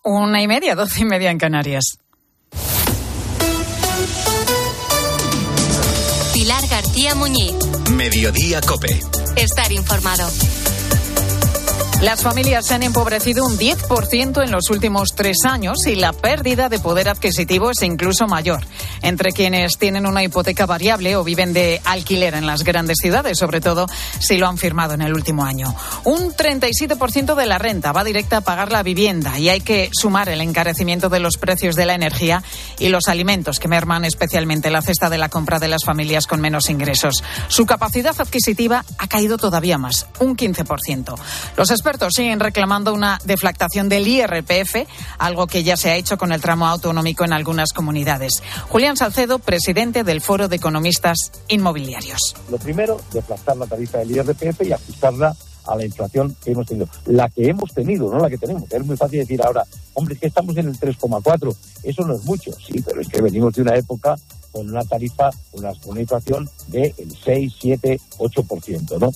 Una y media, doce y media en Canarias. Pilar García Muñiz. Mediodía Cope. Estar informado. Las familias se han empobrecido un 10% en los últimos tres años y la pérdida de poder adquisitivo es incluso mayor. Entre quienes tienen una hipoteca variable o viven de alquiler en las grandes ciudades, sobre todo si lo han firmado en el último año. Un 37% de la renta va directa a pagar la vivienda y hay que sumar el encarecimiento de los precios de la energía y los alimentos que merman especialmente la cesta de la compra de las familias con menos ingresos. Su capacidad adquisitiva ha caído todavía más, un 15%. Los expertos siguen reclamando una deflactación del IRPF, algo que ya se ha hecho con el tramo autonómico en algunas comunidades. Julián Salcedo, presidente del Foro de Economistas Inmobiliarios. Lo primero, deflactar la tarifa del IRPF y ajustarla a la inflación que hemos tenido. La que hemos tenido, no la que tenemos. Es muy fácil decir ahora, hombre, es que estamos en el 3,4. Eso no es mucho, sí, pero es que venimos de una época con una tarifa, una, una inflación del 6, 7, 8%, ¿no?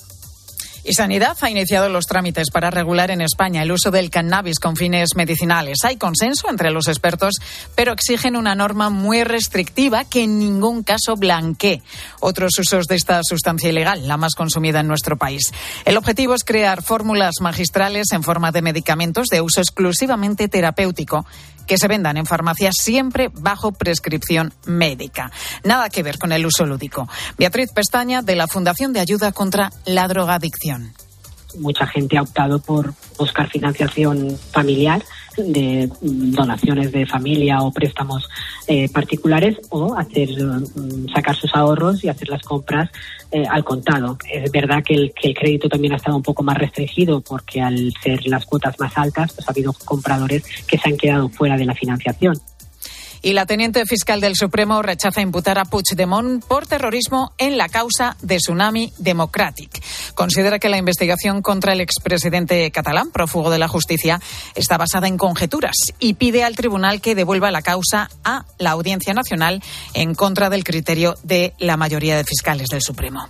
Y Sanidad ha iniciado los trámites para regular en España el uso del cannabis con fines medicinales. Hay consenso entre los expertos, pero exigen una norma muy restrictiva que en ningún caso blanquee otros usos de esta sustancia ilegal, la más consumida en nuestro país. El objetivo es crear fórmulas magistrales en forma de medicamentos de uso exclusivamente terapéutico que se vendan en farmacias siempre bajo prescripción médica. Nada que ver con el uso lúdico. Beatriz Pestaña, de la Fundación de Ayuda contra la Drogadicción. Mucha gente ha optado por buscar financiación familiar de donaciones de familia o préstamos eh, particulares o hacer mm, sacar sus ahorros y hacer las compras eh, al contado. Es verdad que el, que el crédito también ha estado un poco más restringido porque al ser las cuotas más altas, pues ha habido compradores que se han quedado fuera de la financiación. Y la teniente fiscal del Supremo rechaza imputar a Puigdemont por terrorismo en la causa de Tsunami Democratic. Considera que la investigación contra el expresidente catalán, prófugo de la justicia, está basada en conjeturas y pide al tribunal que devuelva la causa a la Audiencia Nacional en contra del criterio de la mayoría de fiscales del Supremo.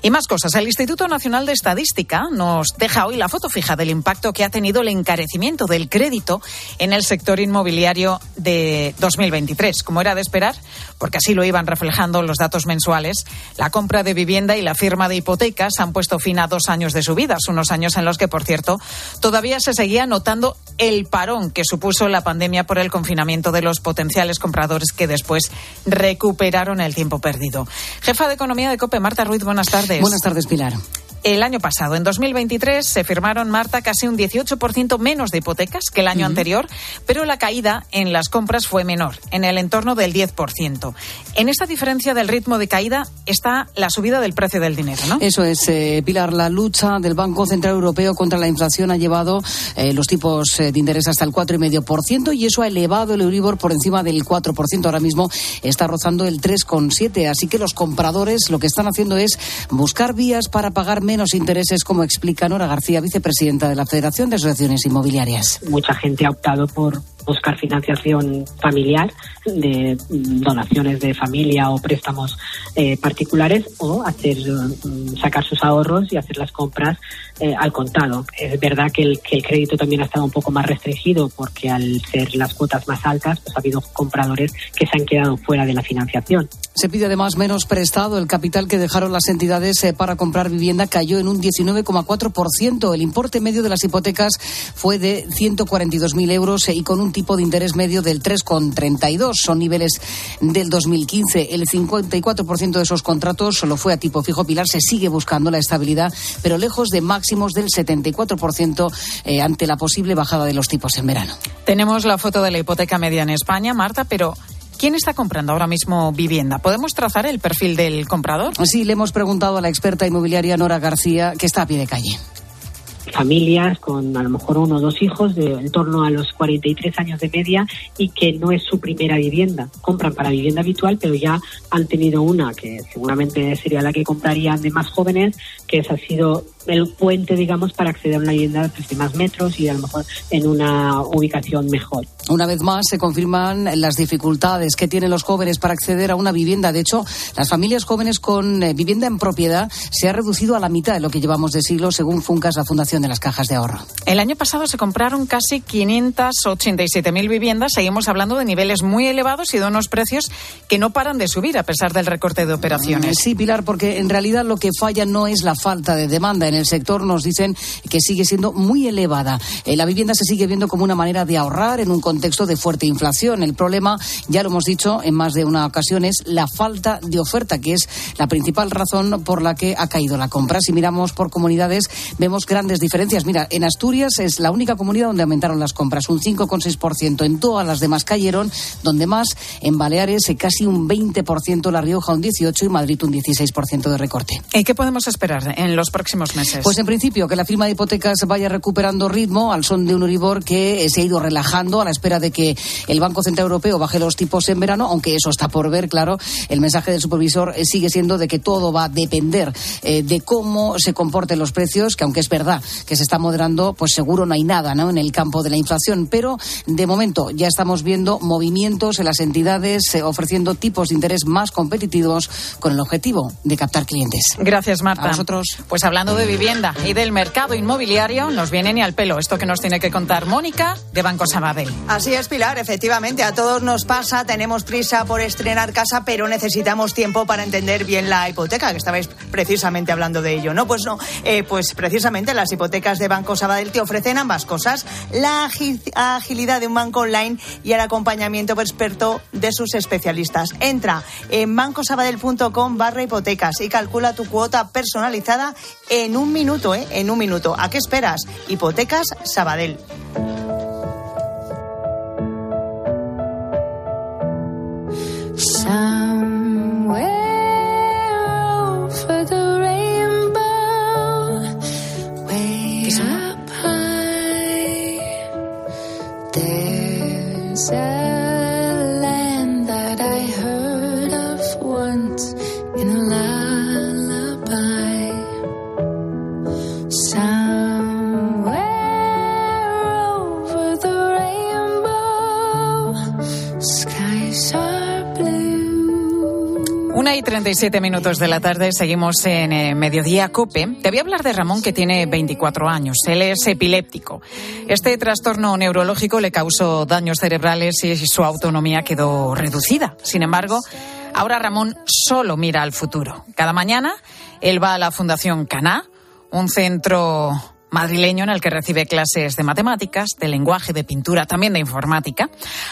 Y más cosas. El Instituto Nacional de Estadística nos deja hoy la foto fija del impacto que ha tenido el encarecimiento del crédito en el sector inmobiliario de 2020. 2023, como era de esperar, porque así lo iban reflejando los datos mensuales. La compra de vivienda y la firma de hipotecas han puesto fin a dos años de subidas, unos años en los que, por cierto, todavía se seguía notando el parón que supuso la pandemia por el confinamiento de los potenciales compradores que después recuperaron el tiempo perdido. Jefa de Economía de COPE, Marta Ruiz, buenas tardes. Buenas tardes, Pilar. El año pasado, en 2023, se firmaron, Marta, casi un 18% menos de hipotecas que el año anterior, pero la caída en las compras fue menor, en el entorno del 10%. En esta diferencia del ritmo de caída está la subida del precio del dinero, ¿no? Eso es, eh, Pilar. La lucha del Banco Central Europeo contra la inflación ha llevado eh, los tipos eh, de interés hasta el 4,5% y eso ha elevado el Euribor por encima del 4%. Ahora mismo está rozando el 3,7%. Así que los compradores lo que están haciendo es buscar vías para pagar menos menos intereses, como explica Nora García, vicepresidenta de la Federación de Asociaciones Inmobiliarias. Mucha gente ha optado por buscar financiación familiar de donaciones de familia o préstamos eh, particulares o hacer mm, sacar sus ahorros y hacer las compras eh, al contado. Es verdad que el, que el crédito también ha estado un poco más restringido porque al ser las cuotas más altas, pues ha habido compradores que se han quedado fuera de la financiación. Se pide además menos prestado. El capital que dejaron las entidades eh, para comprar vivienda cayó en un 19,4%. El importe medio de las hipotecas fue de 142.000 euros eh, y con un tipo de interés medio del 3,32. Son niveles del 2015. El 54% de esos contratos solo fue a tipo fijo. Pilar se sigue buscando la estabilidad, pero lejos de máximos del 74% eh, ante la posible bajada de los tipos en verano. Tenemos la foto de la hipoteca media en España, Marta, pero ¿Quién está comprando ahora mismo vivienda? ¿Podemos trazar el perfil del comprador? Sí, le hemos preguntado a la experta inmobiliaria Nora García, que está a pie de calle familias con a lo mejor uno o dos hijos de en torno a los 43 años de media y que no es su primera vivienda. Compran para vivienda habitual, pero ya han tenido una que seguramente sería la que comprarían de más jóvenes, que esa ha sido el puente, digamos, para acceder a una vivienda de más metros y a lo mejor en una ubicación mejor. Una vez más se confirman las dificultades que tienen los jóvenes para acceder a una vivienda. De hecho, las familias jóvenes con eh, vivienda en propiedad se ha reducido a la mitad de lo que llevamos de siglo, según Funcas, la Fundación de las Cajas de Ahorro. El año pasado se compraron casi 587.000 viviendas. Seguimos hablando de niveles muy elevados y de unos precios que no paran de subir a pesar del recorte de operaciones. Sí, Pilar, porque en realidad lo que falla no es la falta de demanda. En el sector nos dicen que sigue siendo muy elevada. Eh, la vivienda se sigue viendo como una manera de ahorrar en un contexto de fuerte inflación. El problema, ya lo hemos dicho en más de una ocasión, es la falta de oferta, que es la principal razón por la que ha caído la compra. Si miramos por comunidades, vemos grandes diferencias. Mira, en Asturias es la única comunidad donde aumentaron las compras, un 5,6%. En todas las demás cayeron, donde más en Baleares eh, casi un 20%, La Rioja un 18% y Madrid un 16% de recorte. ¿Y qué podemos esperar en los próximos meses? Pues en principio que la firma de hipotecas vaya recuperando ritmo al son de un Uribor que eh, se ha ido relajando a la espera de que el Banco Central Europeo baje los tipos en verano, aunque eso está por ver, claro. El mensaje del supervisor eh, sigue siendo de que todo va a depender eh, de cómo se comporten los precios, que aunque es verdad que se está moderando, pues seguro no hay nada ¿no? en el campo de la inflación. Pero de momento ya estamos viendo movimientos en las entidades ofreciendo tipos de interés más competitivos con el objetivo de captar clientes. Gracias, Marta. A Pues hablando de vivienda y del mercado inmobiliario, nos viene ni al pelo esto que nos tiene que contar Mónica de Banco Sabadell. Así es, Pilar, efectivamente, a todos nos pasa, tenemos prisa por estrenar casa, pero necesitamos tiempo para entender bien la hipoteca, que estabais precisamente hablando de ello, ¿no? Pues no, eh, pues precisamente las hipotecas de Banco Sabadell te ofrecen ambas cosas, la agilidad de un banco online y el acompañamiento experto de sus especialistas. Entra en bancosabadell.com barra hipotecas y calcula tu cuota personalizada en un minuto, ¿eh? En un minuto. ¿A qué esperas? Hipotecas Sabadell. 37 minutos de la tarde, seguimos en eh, Mediodía Cope. Te voy a hablar de Ramón, que tiene 24 años. Él es epiléptico. Este trastorno neurológico le causó daños cerebrales y su autonomía quedó reducida. Sin embargo, ahora Ramón solo mira al futuro. Cada mañana él va a la Fundación Caná, un centro madrileño en el que recibe clases de matemáticas, de lenguaje, de pintura, también de informática.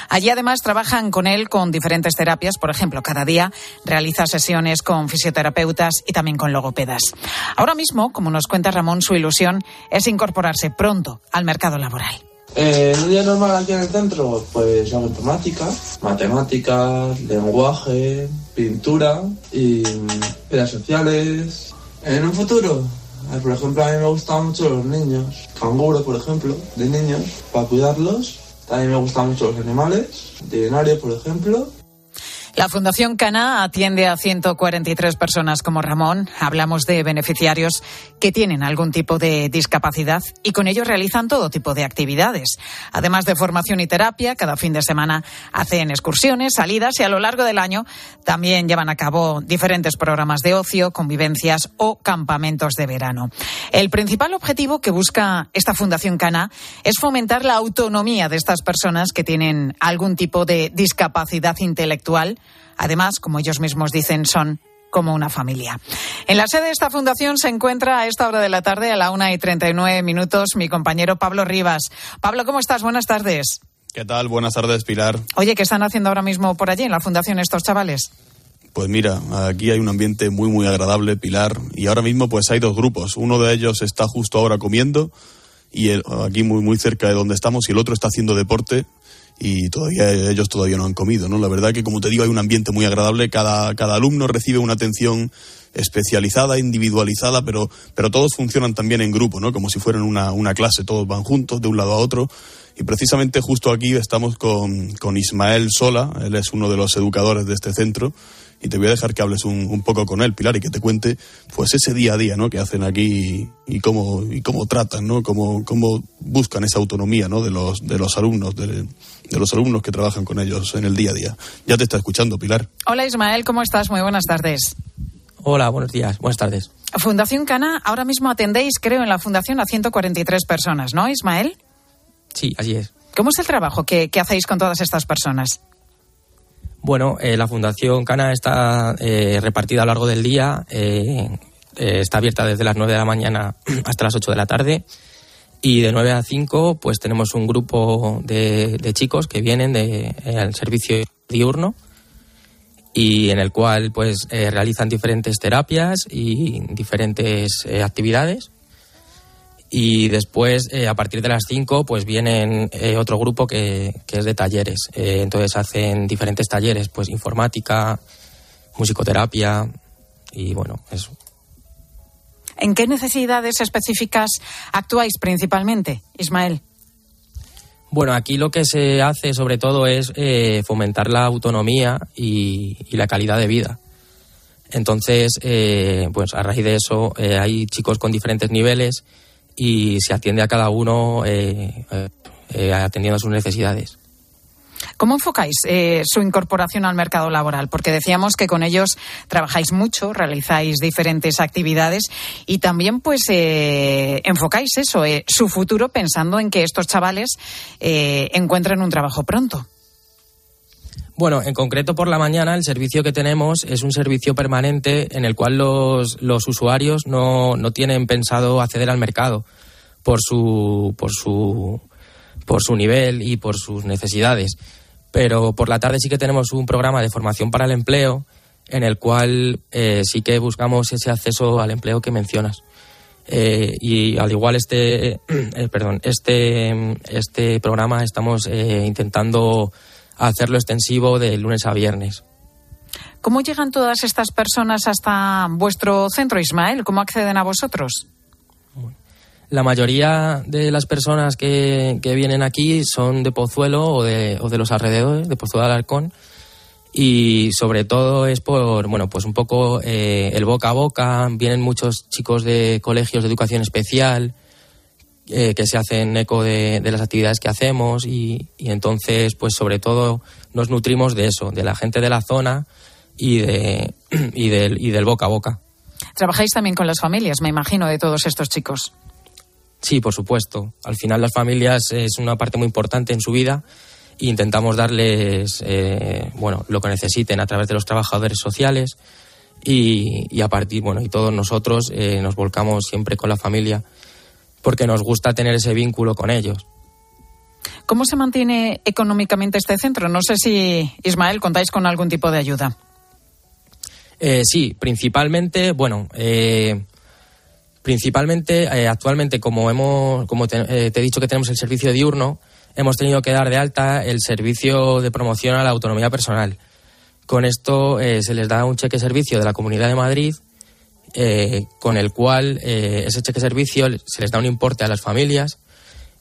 Allí además trabajan con él con diferentes terapias, por ejemplo, cada día realiza sesiones con fisioterapeutas y también con logopedas. Ahora mismo, como nos cuenta Ramón, su ilusión es incorporarse pronto al mercado laboral. Eh, un día normal aquí en el centro, pues hago informática, matemáticas, lenguaje, pintura y redes sociales. En un futuro, por ejemplo, a mí me gustan mucho los niños. Canguro, por ejemplo, de niños, para cuidarlos. También me gustan mucho los animales, veterinario, por ejemplo. La Fundación Cana atiende a 143 personas como Ramón. Hablamos de beneficiarios que tienen algún tipo de discapacidad y con ello realizan todo tipo de actividades. Además de formación y terapia, cada fin de semana hacen excursiones, salidas y a lo largo del año también llevan a cabo diferentes programas de ocio, convivencias o campamentos de verano. El principal objetivo que busca esta Fundación Cana es fomentar la autonomía de estas personas que tienen algún tipo de discapacidad intelectual Además, como ellos mismos dicen, son como una familia. En la sede de esta fundación se encuentra a esta hora de la tarde, a la una y treinta y nueve minutos, mi compañero Pablo Rivas. Pablo, ¿cómo estás? Buenas tardes. ¿Qué tal? Buenas tardes, Pilar. Oye, ¿qué están haciendo ahora mismo por allí en la fundación estos chavales? Pues mira, aquí hay un ambiente muy, muy agradable, Pilar, y ahora mismo pues hay dos grupos. Uno de ellos está justo ahora comiendo y aquí muy, muy cerca de donde estamos y el otro está haciendo deporte y todavía ellos todavía no han comido, ¿no? La verdad que como te digo hay un ambiente muy agradable, cada, cada alumno recibe una atención especializada, individualizada, pero, pero todos funcionan también en grupo, ¿no? Como si fueran una, una clase, todos van juntos de un lado a otro. Y precisamente justo aquí estamos con, con Ismael Sola, él es uno de los educadores de este centro, y te voy a dejar que hables un, un, poco con él, Pilar, y que te cuente pues ese día a día ¿no? que hacen aquí y, cómo, y cómo tratan, ¿no? cómo, cómo buscan esa autonomía ¿no? de, los, de los alumnos, de, de los alumnos que trabajan con ellos en el día a día. Ya te está escuchando, Pilar. Hola Ismael, ¿cómo estás? Muy buenas tardes. Hola, buenos días, buenas tardes. Fundación Cana, ahora mismo atendéis, creo, en la fundación a 143 personas, ¿no, Ismael? Sí, así es. ¿Cómo es el trabajo que, que hacéis con todas estas personas? Bueno, eh, la Fundación Cana está eh, repartida a lo largo del día. Eh, está abierta desde las 9 de la mañana hasta las 8 de la tarde. Y de 9 a 5, pues tenemos un grupo de, chicos que vienen de, al servicio diurno y en el cual pues realizan diferentes terapias y diferentes actividades y después eh, a partir de las 5 pues vienen eh, otro grupo que, es de talleres eh, entonces hacen diferentes talleres pues informática musicoterapia y bueno eso ¿En qué necesidades específicas actuáis principalmente, Ismael? Bueno, aquí lo que se hace sobre todo es fomentar la autonomía y, y, la calidad de vida. Entonces, pues a raíz de eso hay chicos con diferentes niveles y se atiende a cada uno eh, eh, atendiendo a sus necesidades. ¿Cómo enfocáis eh, su incorporación al mercado laboral? Porque decíamos que con ellos trabajáis mucho, realizáis diferentes actividades y también pues enfocáis eso, su futuro pensando en que estos chavales encuentren un trabajo pronto. Bueno, en concreto por la mañana el servicio que tenemos es un servicio permanente en el cual los, los usuarios no, no tienen pensado acceder al mercado por su, por su, por su nivel y por sus necesidades. Pero por la tarde sí que tenemos un programa de formación para el empleo en el cual eh, sí que buscamos ese acceso al empleo que mencionas. Eh, y al igual este, eh, perdón, este, este programa estamos intentando hacerlo extensivo de lunes a viernes. ¿Cómo llegan todas estas personas hasta vuestro centro, Ismael? ¿Cómo acceden a vosotros? La mayoría de las personas que, vienen aquí son de Pozuelo o de, o de los alrededores, de Pozuelo de Alarcón, y sobre todo es por, bueno, pues un poco eh, el boca a boca. Vienen muchos chicos de colegios de educación especial, eh, que se hacen eco de, las actividades que hacemos y, entonces, pues sobre todo nos nutrimos de eso, de la gente de la zona y, de, y, del, y del boca a boca. Trabajáis también con las familias, me imagino, de todos estos chicos. Sí, por supuesto. Al final las familias es una parte muy importante en su vida e intentamos darles eh, bueno lo que necesiten a través de los trabajadores sociales y, a partir bueno y todos nosotros eh, nos volcamos siempre con la familia porque nos gusta tener ese vínculo con ellos. ¿Cómo se mantiene económicamente este centro? No sé si, Ismael, contáis con algún tipo de ayuda. Eh, sí, principalmente, bueno, eh, principalmente eh, actualmente, como hemos, como te, he dicho que tenemos el servicio diurno, hemos tenido que dar de alta el servicio de promoción a la autonomía personal. Con esto se les da un cheque servicio de la Comunidad de Madrid eh, con el cual eh, ese cheque servicio se les da un importe a las familias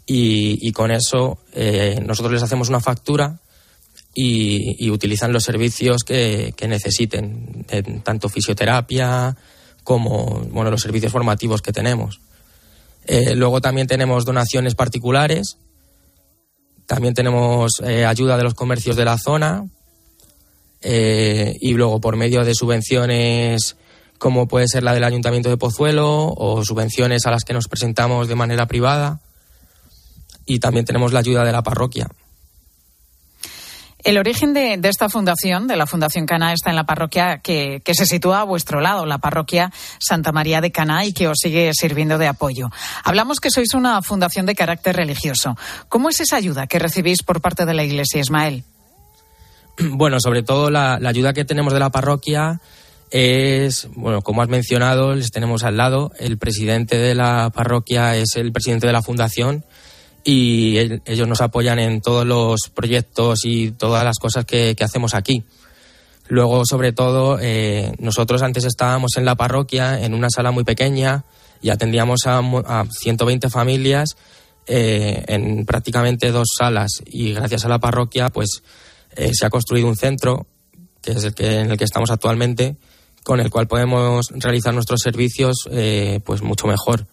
y, con eso eh, nosotros les hacemos una factura y, utilizan los servicios que, necesiten, tanto fisioterapia como bueno, los servicios formativos que tenemos. Luego también tenemos donaciones particulares, también tenemos ayuda de los comercios de la zona y luego por medio de subvenciones como puede ser la del Ayuntamiento de Pozuelo o subvenciones a las que nos presentamos de manera privada y también tenemos la ayuda de la parroquia. El origen de, esta fundación, de la Fundación Cana, está en la parroquia que, se sitúa a vuestro lado, la parroquia Santa María de Cana, y que os sigue sirviendo de apoyo. Hablamos que sois una fundación de carácter religioso. ¿Cómo es esa ayuda que recibís por parte de la Iglesia, Ismael? Bueno, sobre todo la, la ayuda que tenemos de la parroquia es, bueno, como has mencionado, les tenemos al lado. El presidente de la parroquia es el presidente de la fundación y ellos nos apoyan en todos los proyectos y todas las cosas que, hacemos aquí. Luego, sobre todo, eh, nosotros antes estábamos en la parroquia, en una sala muy pequeña, y atendíamos a, 120 familias eh, en prácticamente dos salas. Y gracias a la parroquia, pues eh, se ha construido un centro, que es el que, en el que estamos actualmente, con el cual podemos realizar nuestros servicios pues mucho mejor.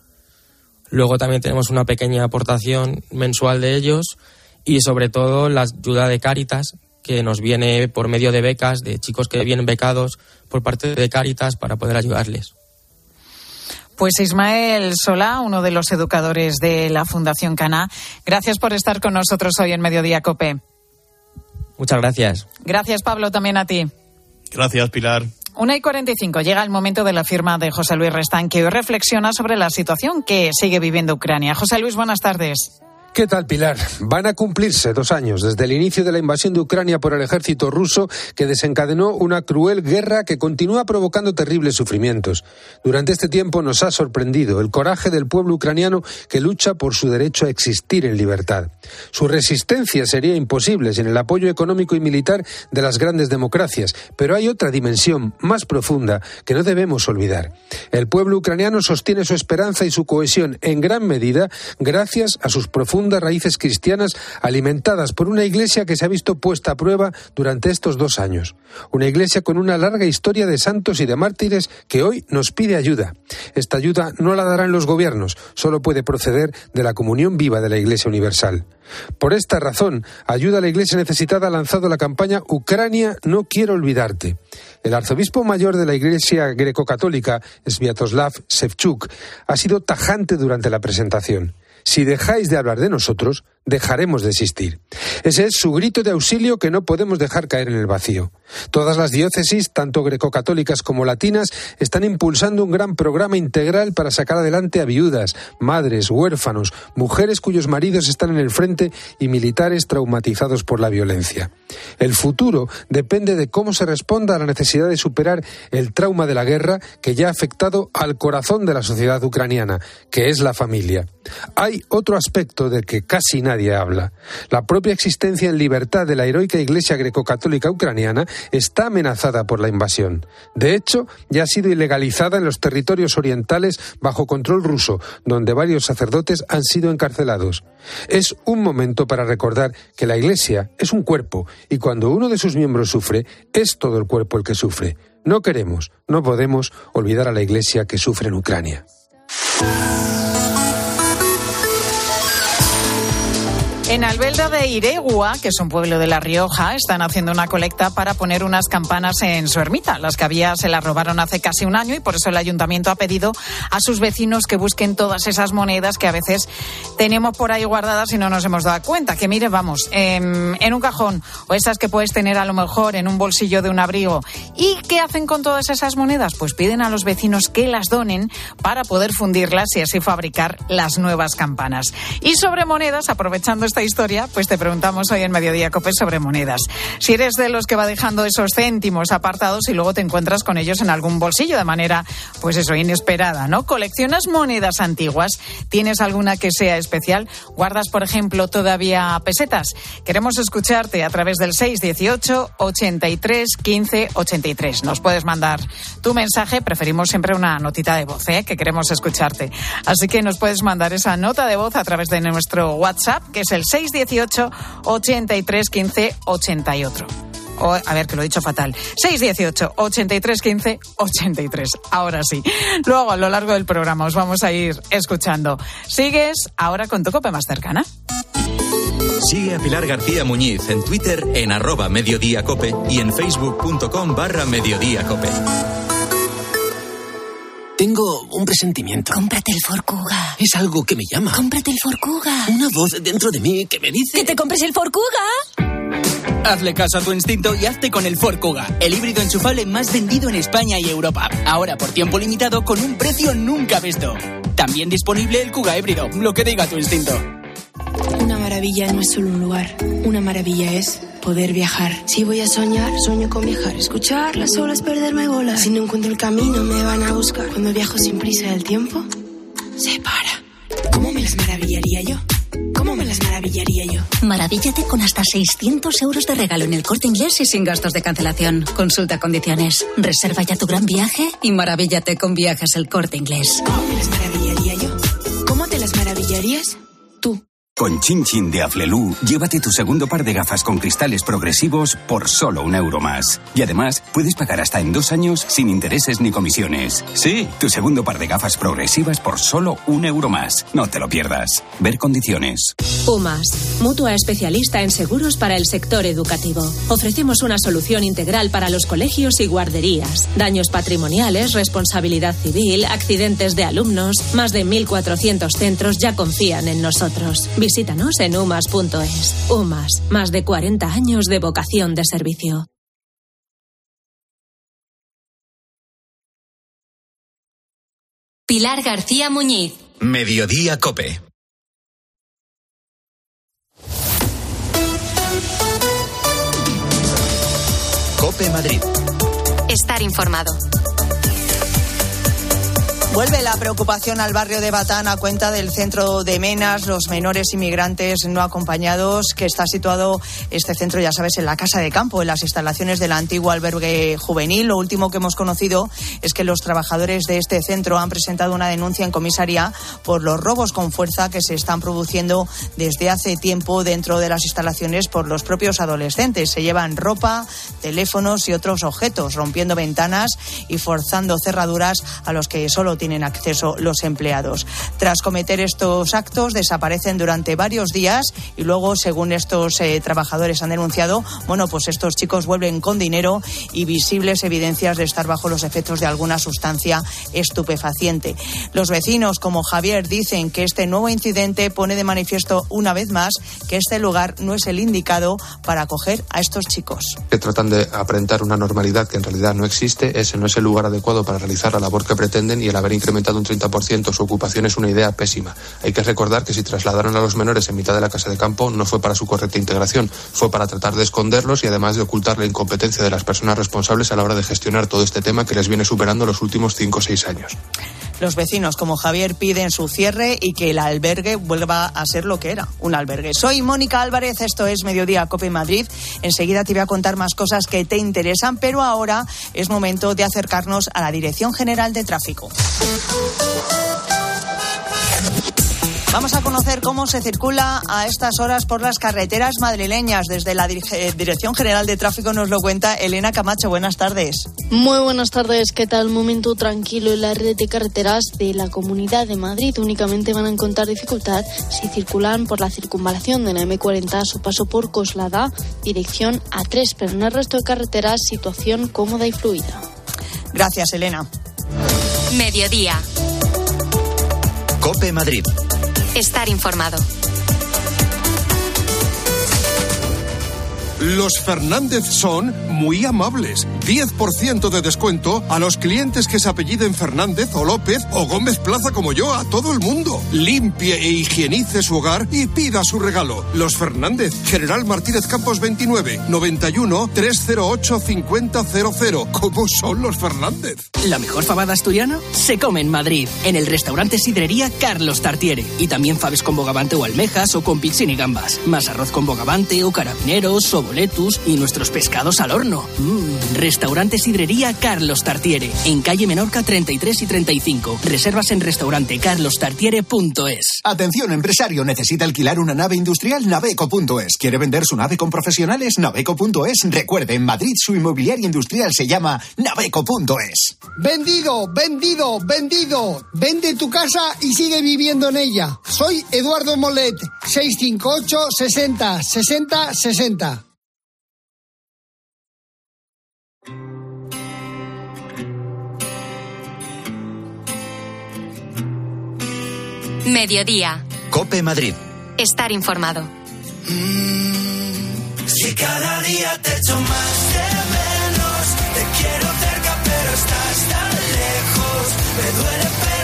Luego también tenemos una pequeña aportación mensual de ellos y sobre todo la ayuda de Cáritas, que nos viene por medio de becas de chicos que vienen becados por parte de Cáritas para poder ayudarles. Pues Ismael Solá, uno de los educadores de la Fundación Cana, gracias por estar con nosotros hoy en Mediodía Cope. Muchas gracias. Gracias, Pablo, también a ti. Gracias, Pilar. Una y 45 llega el momento de la firma de José Luis Restán, que hoy reflexiona sobre la situación que sigue viviendo Ucrania. José Luis, buenas tardes. ¿Qué tal, Pilar? Van a cumplirse dos años desde el inicio de la invasión de Ucrania por el ejército ruso que desencadenó una cruel guerra que continúa provocando terribles sufrimientos. Durante este tiempo nos ha sorprendido el coraje del pueblo ucraniano que lucha por su derecho a existir en libertad. Su resistencia sería imposible sin el apoyo económico y militar de las grandes democracias, pero hay otra dimensión más profunda que no debemos olvidar. El pueblo ucraniano sostiene su esperanza y su cohesión en gran medida gracias a sus raíces cristianas alimentadas por una iglesia que se ha visto puesta a prueba durante estos dos años. Una iglesia con una larga historia de santos y de mártires que hoy nos pide ayuda. Esta ayuda no la darán los gobiernos, solo puede proceder de la comunión viva de la Iglesia Universal. Por esta razón, Ayuda a la Iglesia Necesitada ha lanzado la campaña Ucrania no quiero olvidarte. El arzobispo mayor de la Iglesia greco-católica, Sviatoslav Sevchuk, ha sido tajante durante la presentación. Si dejáis de hablar de nosotros, dejaremos de existir. Ese es su grito de auxilio que no podemos dejar caer en el vacío. Todas las diócesis, tanto grecocatólicas como latinas, están impulsando un gran programa integral para sacar adelante a viudas, madres, huérfanos, mujeres cuyos maridos están en el frente y militares traumatizados por la violencia. El futuro depende de cómo se responda a la necesidad de superar el trauma de la guerra que ya ha afectado al corazón de la sociedad ucraniana, que es la familia. Hay otro aspecto de que casi nadie habla. La propia existencia en libertad de la heroica Iglesia greco-católica ucraniana está amenazada por la invasión. De hecho, ya ha sido ilegalizada en los territorios orientales bajo control ruso, donde varios sacerdotes han sido encarcelados. Es un momento para recordar que la Iglesia es un cuerpo y cuando uno de sus miembros sufre, es todo el cuerpo el que sufre. No queremos, no podemos olvidar a la Iglesia que sufre en Ucrania. En Albelda de Iregua, que es un pueblo de La Rioja, están haciendo una colecta para poner unas campanas en su ermita. Las que había se las robaron hace casi un año y por eso el ayuntamiento ha pedido a sus vecinos que busquen todas esas monedas que a veces tenemos por ahí guardadas y no nos hemos dado cuenta. Que mire, vamos, en, en un cajón o esas que puedes tener a lo mejor en un bolsillo de un abrigo. ¿Y qué hacen con todas esas monedas? Pues piden a los vecinos que las donen para poder fundirlas y así fabricar las nuevas campanas. Y sobre monedas, aprovechando esta historia, pues te preguntamos hoy en Mediodía Cope sobre monedas. Si eres de los que va dejando esos céntimos apartados y luego te encuentras con ellos en algún bolsillo de manera, pues eso, inesperada, ¿no? ¿Coleccionas monedas antiguas? ¿Tienes alguna que sea especial? ¿Guardas, por ejemplo, todavía pesetas? Queremos escucharte a través del 618 83 15 83. Nos puedes mandar tu mensaje, preferimos siempre una notita de voz, ¿eh? que queremos escucharte. Así que nos puedes mandar esa nota de voz a través de nuestro WhatsApp, que es el 618 83 15 88. O, a ver, que lo he dicho fatal. 618 83 15 83. Ahora sí. Luego, a lo largo del programa, os vamos a ir escuchando. Sigues ahora con tu copa más cercana. Sigue a Pilar García Muñiz en Twitter en arroba mediodíacope y en facebook.com barra mediodíacope. Tengo un presentimiento. Cómprate el Forcuga. Es algo que me llama. Cómprate el Forcuga. Una voz dentro de mí que me dice... ¡Que te compres el Forcuga! Hazle caso a tu instinto y hazte con el Ford Kuga, el híbrido enchufable más vendido en España y Europa. Ahora por tiempo limitado con un precio nunca visto. También disponible el Kuga híbrido, lo que diga tu instinto. Una maravilla no es solo un lugar, una maravilla es poder viajar. Si voy a soñar, sueño con viajar. Escuchar las olas, perderme bolas. Si no encuentro el camino, me van a buscar. Cuando viajo sin prisa, el tiempo se para. ¿Cómo me las maravillaría yo? ¿Cómo me las maravillaría yo? Maravíllate con hasta 600 euros de regalo en el corte inglés y sin gastos de cancelación. Consulta condiciones. Reserva ya tu gran viaje y maravíllate con viajes el corte inglés. ¿Cómo me las maravillaría yo? ¿Cómo te las maravillarías? Con Chin Chin de Aflelu, llévate tu segundo par de gafas con cristales progresivos por solo un euro más. Y además, puedes pagar hasta en dos años sin intereses ni comisiones. Sí, tu segundo par de gafas progresivas por solo un euro más. No te lo pierdas. Ver condiciones. UMAS, mutua especialista en seguros para el sector educativo. Ofrecemos una solución integral para los colegios y guarderías. Daños patrimoniales, responsabilidad civil, accidentes de alumnos. Más de 1.400 centros ya confían en nosotros. Visítanos en umas.es. UMAS, más de 40 años de vocación de servicio. Pilar García Muñiz. Mediodía Cope. Cope Madrid. Estar informado. Vuelve la preocupación al barrio de Batán a cuenta del centro de Menas, los menores inmigrantes no acompañados, que está situado este centro, ya sabes, en la casa de campo, en las instalaciones del antiguo albergue juvenil. Lo último que hemos conocido es que los trabajadores de este centro han presentado una denuncia en comisaría por los robos con fuerza que se están produciendo desde hace tiempo dentro de las instalaciones por los propios adolescentes. Se llevan ropa, teléfonos y otros objetos, rompiendo ventanas y forzando cerraduras a los que solo tienen acceso los empleados. Tras cometer estos actos, desaparecen durante varios días y luego, según estos eh, trabajadores han denunciado, bueno, pues estos chicos vuelven con dinero y visibles evidencias de estar bajo los efectos de alguna sustancia estupefaciente. Los vecinos, como Javier, dicen que este nuevo incidente pone de manifiesto una vez más que este lugar no es el indicado para acoger a estos chicos. Que tratan de aparentar una normalidad que en realidad no existe, ese no es el lugar adecuado para realizar la labor que pretenden y el haber incrementado un 30% su ocupación es una idea pésima. Hay que recordar que si trasladaron a los menores en mitad de la casa de campo no fue para su correcta integración, fue para tratar de esconderlos y además de ocultar la incompetencia de las personas responsables a la hora de gestionar todo este tema que les viene superando los últimos 5 o 6 años. Los vecinos, como Javier, piden su cierre y que el albergue vuelva a ser lo que era, un albergue. Soy Mónica Álvarez, esto es Mediodía Cope Madrid. Enseguida te voy a contar más cosas que te interesan, pero ahora es momento de acercarnos a la Dirección General de Tráfico. Vamos a conocer cómo se circula a estas horas por las carreteras madrileñas. Desde la Dirección General de Tráfico nos lo cuenta Elena Camacho. Buenas tardes. Muy buenas tardes. ¿Qué tal? Momento tranquilo en la red de carreteras de la Comunidad de Madrid. Únicamente van a encontrar dificultad si circulan por la circunvalación de la M40 a su paso por Coslada, dirección A3. Pero en el resto de carreteras, situación cómoda y fluida. Gracias, Elena. Mediodía. Cope Madrid. Estar informado. Los Fernández son muy amables. 10% de descuento a los clientes que se apelliden Fernández o López o Gómez Plaza como yo, a todo el mundo. Limpie e higienice su hogar y pida su regalo. Los Fernández, General Martínez Campos 29, 91 308 5000. ¿Cómo son los Fernández? La mejor fabada asturiana se come en Madrid, en el restaurante Sidrería Carlos Tartiere. Y también faves con bogavante o almejas o con pixín y gambas. Más arroz con bogavante o carabineros o boletus y nuestros pescados al horno. Mmm, Restaurante Sidrería Carlos Tartiere, en calle Menorca 33 y 35. Reservas en restaurantecarlostartiere.es. Atención, empresario, necesita alquilar una nave industrial naveco.es. ¿Quiere vender su nave con profesionales? naveco.es. Recuerde, en Madrid su inmobiliaria industrial se llama naveco.es. Vendido, vendido, vendido. Vende tu casa y sigue viviendo en ella. Soy Eduardo Molet, 658 60 60 60. Mediodía. Cope Madrid. Estar informado. Si cada día te echo más de menos, te quiero cerca pero estás tan lejos. Me duele pero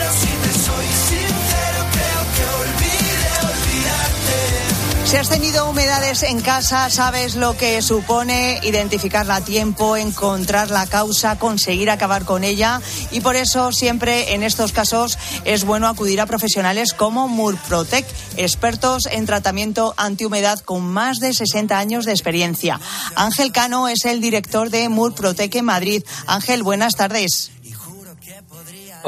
Si has tenido humedades en casa, sabes lo que supone identificarla a tiempo, encontrar la causa, conseguir acabar con ella y por eso siempre en estos casos es bueno acudir a profesionales como Murprotec, expertos en tratamiento antihumedad con más de 60 años de experiencia. Ángel Cano es el director de Murprotec en Madrid. Ángel, buenas tardes.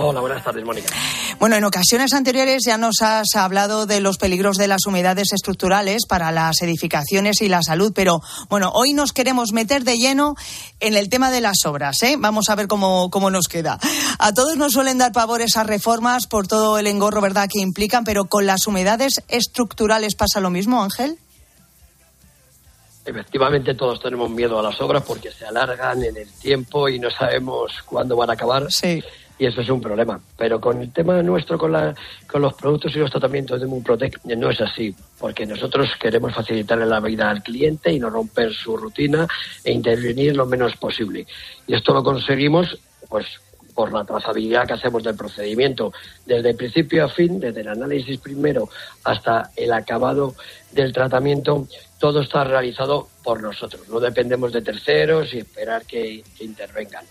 Hola, buenas tardes, Mónica. Bueno, en ocasiones anteriores ya nos has hablado de los peligros de las humedades estructurales para las edificaciones y la salud, pero bueno, hoy nos queremos meter de lleno en el tema de las obras. ¿eh? Vamos a ver cómo, cómo nos queda. A todos nos suelen dar pavor esas reformas por todo el engorro, ¿verdad?, que implican, pero con las humedades estructurales pasa lo mismo, Ángel. Efectivamente, todos tenemos miedo a las obras porque se alargan en el tiempo y no sabemos cuándo van a acabar. Sí. Y eso es un problema. Pero con el tema nuestro, con, la, con los productos y los tratamientos de Moonprotect, no es así. Porque nosotros queremos facilitarle la vida al cliente y no romper su rutina e intervenir lo menos posible. Y esto lo conseguimos, pues, por la trazabilidad que hacemos del procedimiento, desde principio a fin, desde el análisis primero hasta el acabado del tratamiento, todo está realizado por nosotros. No dependemos de terceros y esperar que, que intervengan.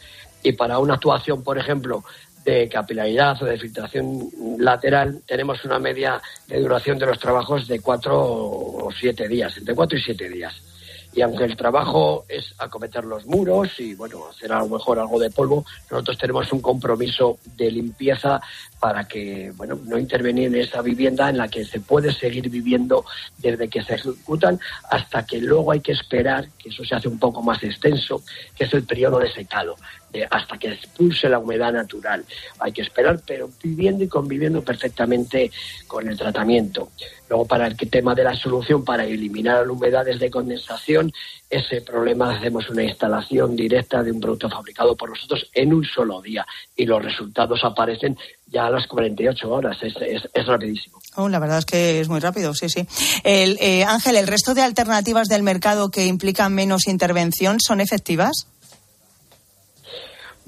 Y para una actuación, por ejemplo, de capilaridad o de filtración lateral, tenemos una media de duración de los trabajos de cuatro o siete días, entre cuatro y siete días. Y aunque el trabajo es acometer los muros y bueno, hacer a lo mejor algo de polvo, nosotros tenemos un compromiso de limpieza para que bueno, no intervenir en esa vivienda en la que se puede seguir viviendo desde que se ejecutan hasta que luego hay que esperar, que eso se hace un poco más extenso, que es el periodo de secado hasta que expulse la humedad natural. Hay que esperar, pero viviendo y conviviendo perfectamente con el tratamiento. Luego, para el tema de la solución, para eliminar humedades de condensación, ese problema hacemos una instalación directa de un producto fabricado por nosotros en un solo día y los resultados aparecen ya a las 48 horas. Es, es, es rapidísimo. Oh, la verdad es que es muy rápido, sí, sí. El, eh, Ángel, ¿el resto de alternativas del mercado que implican menos intervención son efectivas?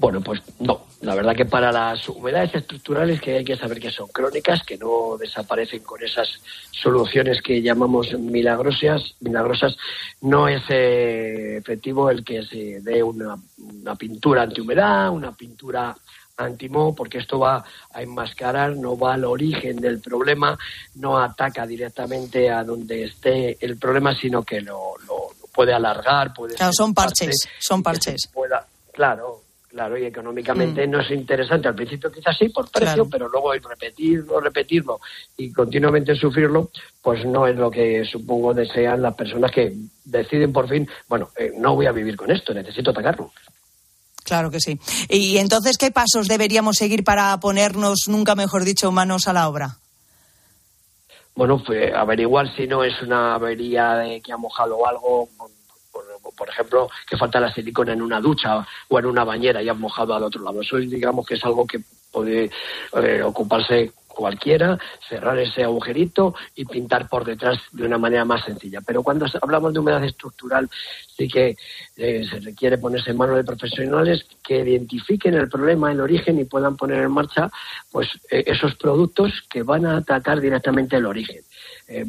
Bueno, pues no. La verdad que para las humedades estructurales que hay que saber que son crónicas, que no desaparecen con esas soluciones que llamamos milagrosas, milagrosas no es eh, efectivo el que se dé una, una pintura antihumedad, una pintura antimo, porque esto va a enmascarar, no va al origen del problema, no ataca directamente a donde esté el problema, sino que lo, lo, lo puede alargar, puede claro, son parches, son parches. Pueda, claro, Claro, y económicamente mm. no es interesante. Al principio quizás sí por precio, claro. pero luego el repetirlo, repetirlo y continuamente sufrirlo, pues no es lo que supongo desean las personas que deciden por fin, bueno, eh, no voy a vivir con esto, necesito atacarlo. Claro que sí. Y entonces, ¿qué pasos deberíamos seguir para ponernos, nunca mejor dicho, manos a la obra? Bueno, pues averiguar si no es una avería de que ha mojado algo, por ejemplo, que falta la silicona en una ducha o en una bañera y han mojado al otro lado. Eso digamos que es algo que puede eh, ocuparse cualquiera, cerrar ese agujerito y pintar por detrás de una manera más sencilla. Pero cuando hablamos de humedad estructural, sí que eh, se requiere ponerse en manos de profesionales que identifiquen el problema, el origen y puedan poner en marcha pues eh, esos productos que van a tratar directamente el origen. Eh,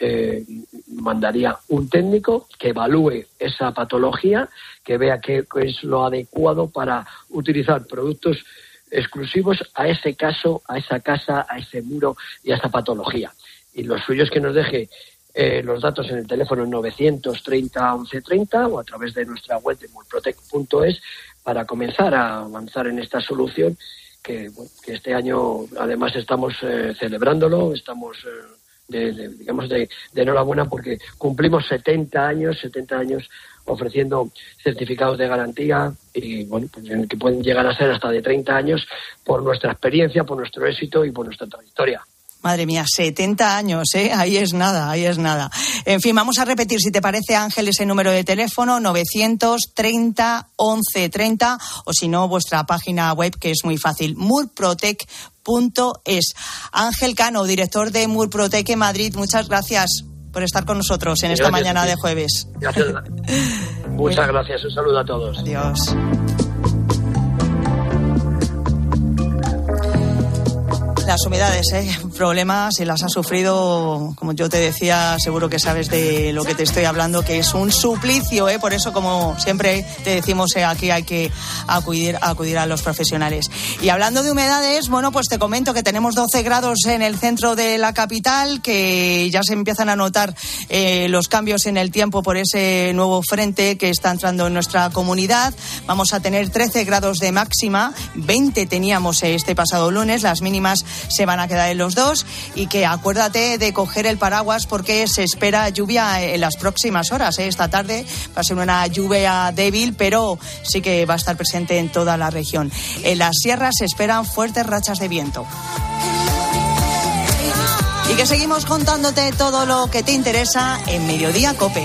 eh, mandaría un técnico que evalúe esa patología, que vea qué es lo adecuado para utilizar productos exclusivos a ese caso, a esa casa, a ese muro y a esa patología. Y lo suyo es que nos deje eh, los datos en el teléfono 930 1130 o a través de nuestra web de mulprotec.es para comenzar a avanzar en esta solución que, bueno, que este año además estamos eh, celebrándolo, estamos eh, de, de, digamos de, enhorabuena porque cumplimos 70 años, 70 años ofreciendo certificados de garantía y bueno, pues, que pueden llegar a ser hasta de 30 años por nuestra experiencia, por nuestro éxito y por nuestra trayectoria. Madre mía, 70 años, ¿eh? Ahí es nada, ahí es nada. En fin, vamos a repetir, si te parece, Ángel, ese número de teléfono, 930 1130, o si no, vuestra página web, que es muy fácil, murprotec.es. Ángel Cano, director de Murprotec en Madrid, muchas gracias por estar con nosotros en esta Gracias mañana de jueves. Gracias. Muchas gracias. Un saludo a todos. Adiós. Las humedades, ¿eh? Problemas, si las has sufrido, como yo te decía, seguro que sabes de lo que te estoy hablando, que es un suplicio, ¿eh? Por eso, como siempre te decimos, eh, aquí hay que acudir, acudir a los profesionales. Y hablando de humedades, bueno, pues te comento que tenemos 12 grados en el centro de la capital, que ya se empiezan a notar eh, los cambios en el tiempo por ese nuevo frente que está entrando en nuestra comunidad. Vamos a tener 13 grados de máxima, 20 teníamos eh, este pasado lunes, las mínimas se van a quedar en los dos y que acuérdate de coger el paraguas porque se espera lluvia en las próximas horas. ¿eh? Esta tarde va a ser una lluvia débil, pero sí que va a estar presente en toda la región. En las sierras se esperan fuertes rachas de viento. Y que seguimos contándote todo lo que te interesa en Mediodía Cope.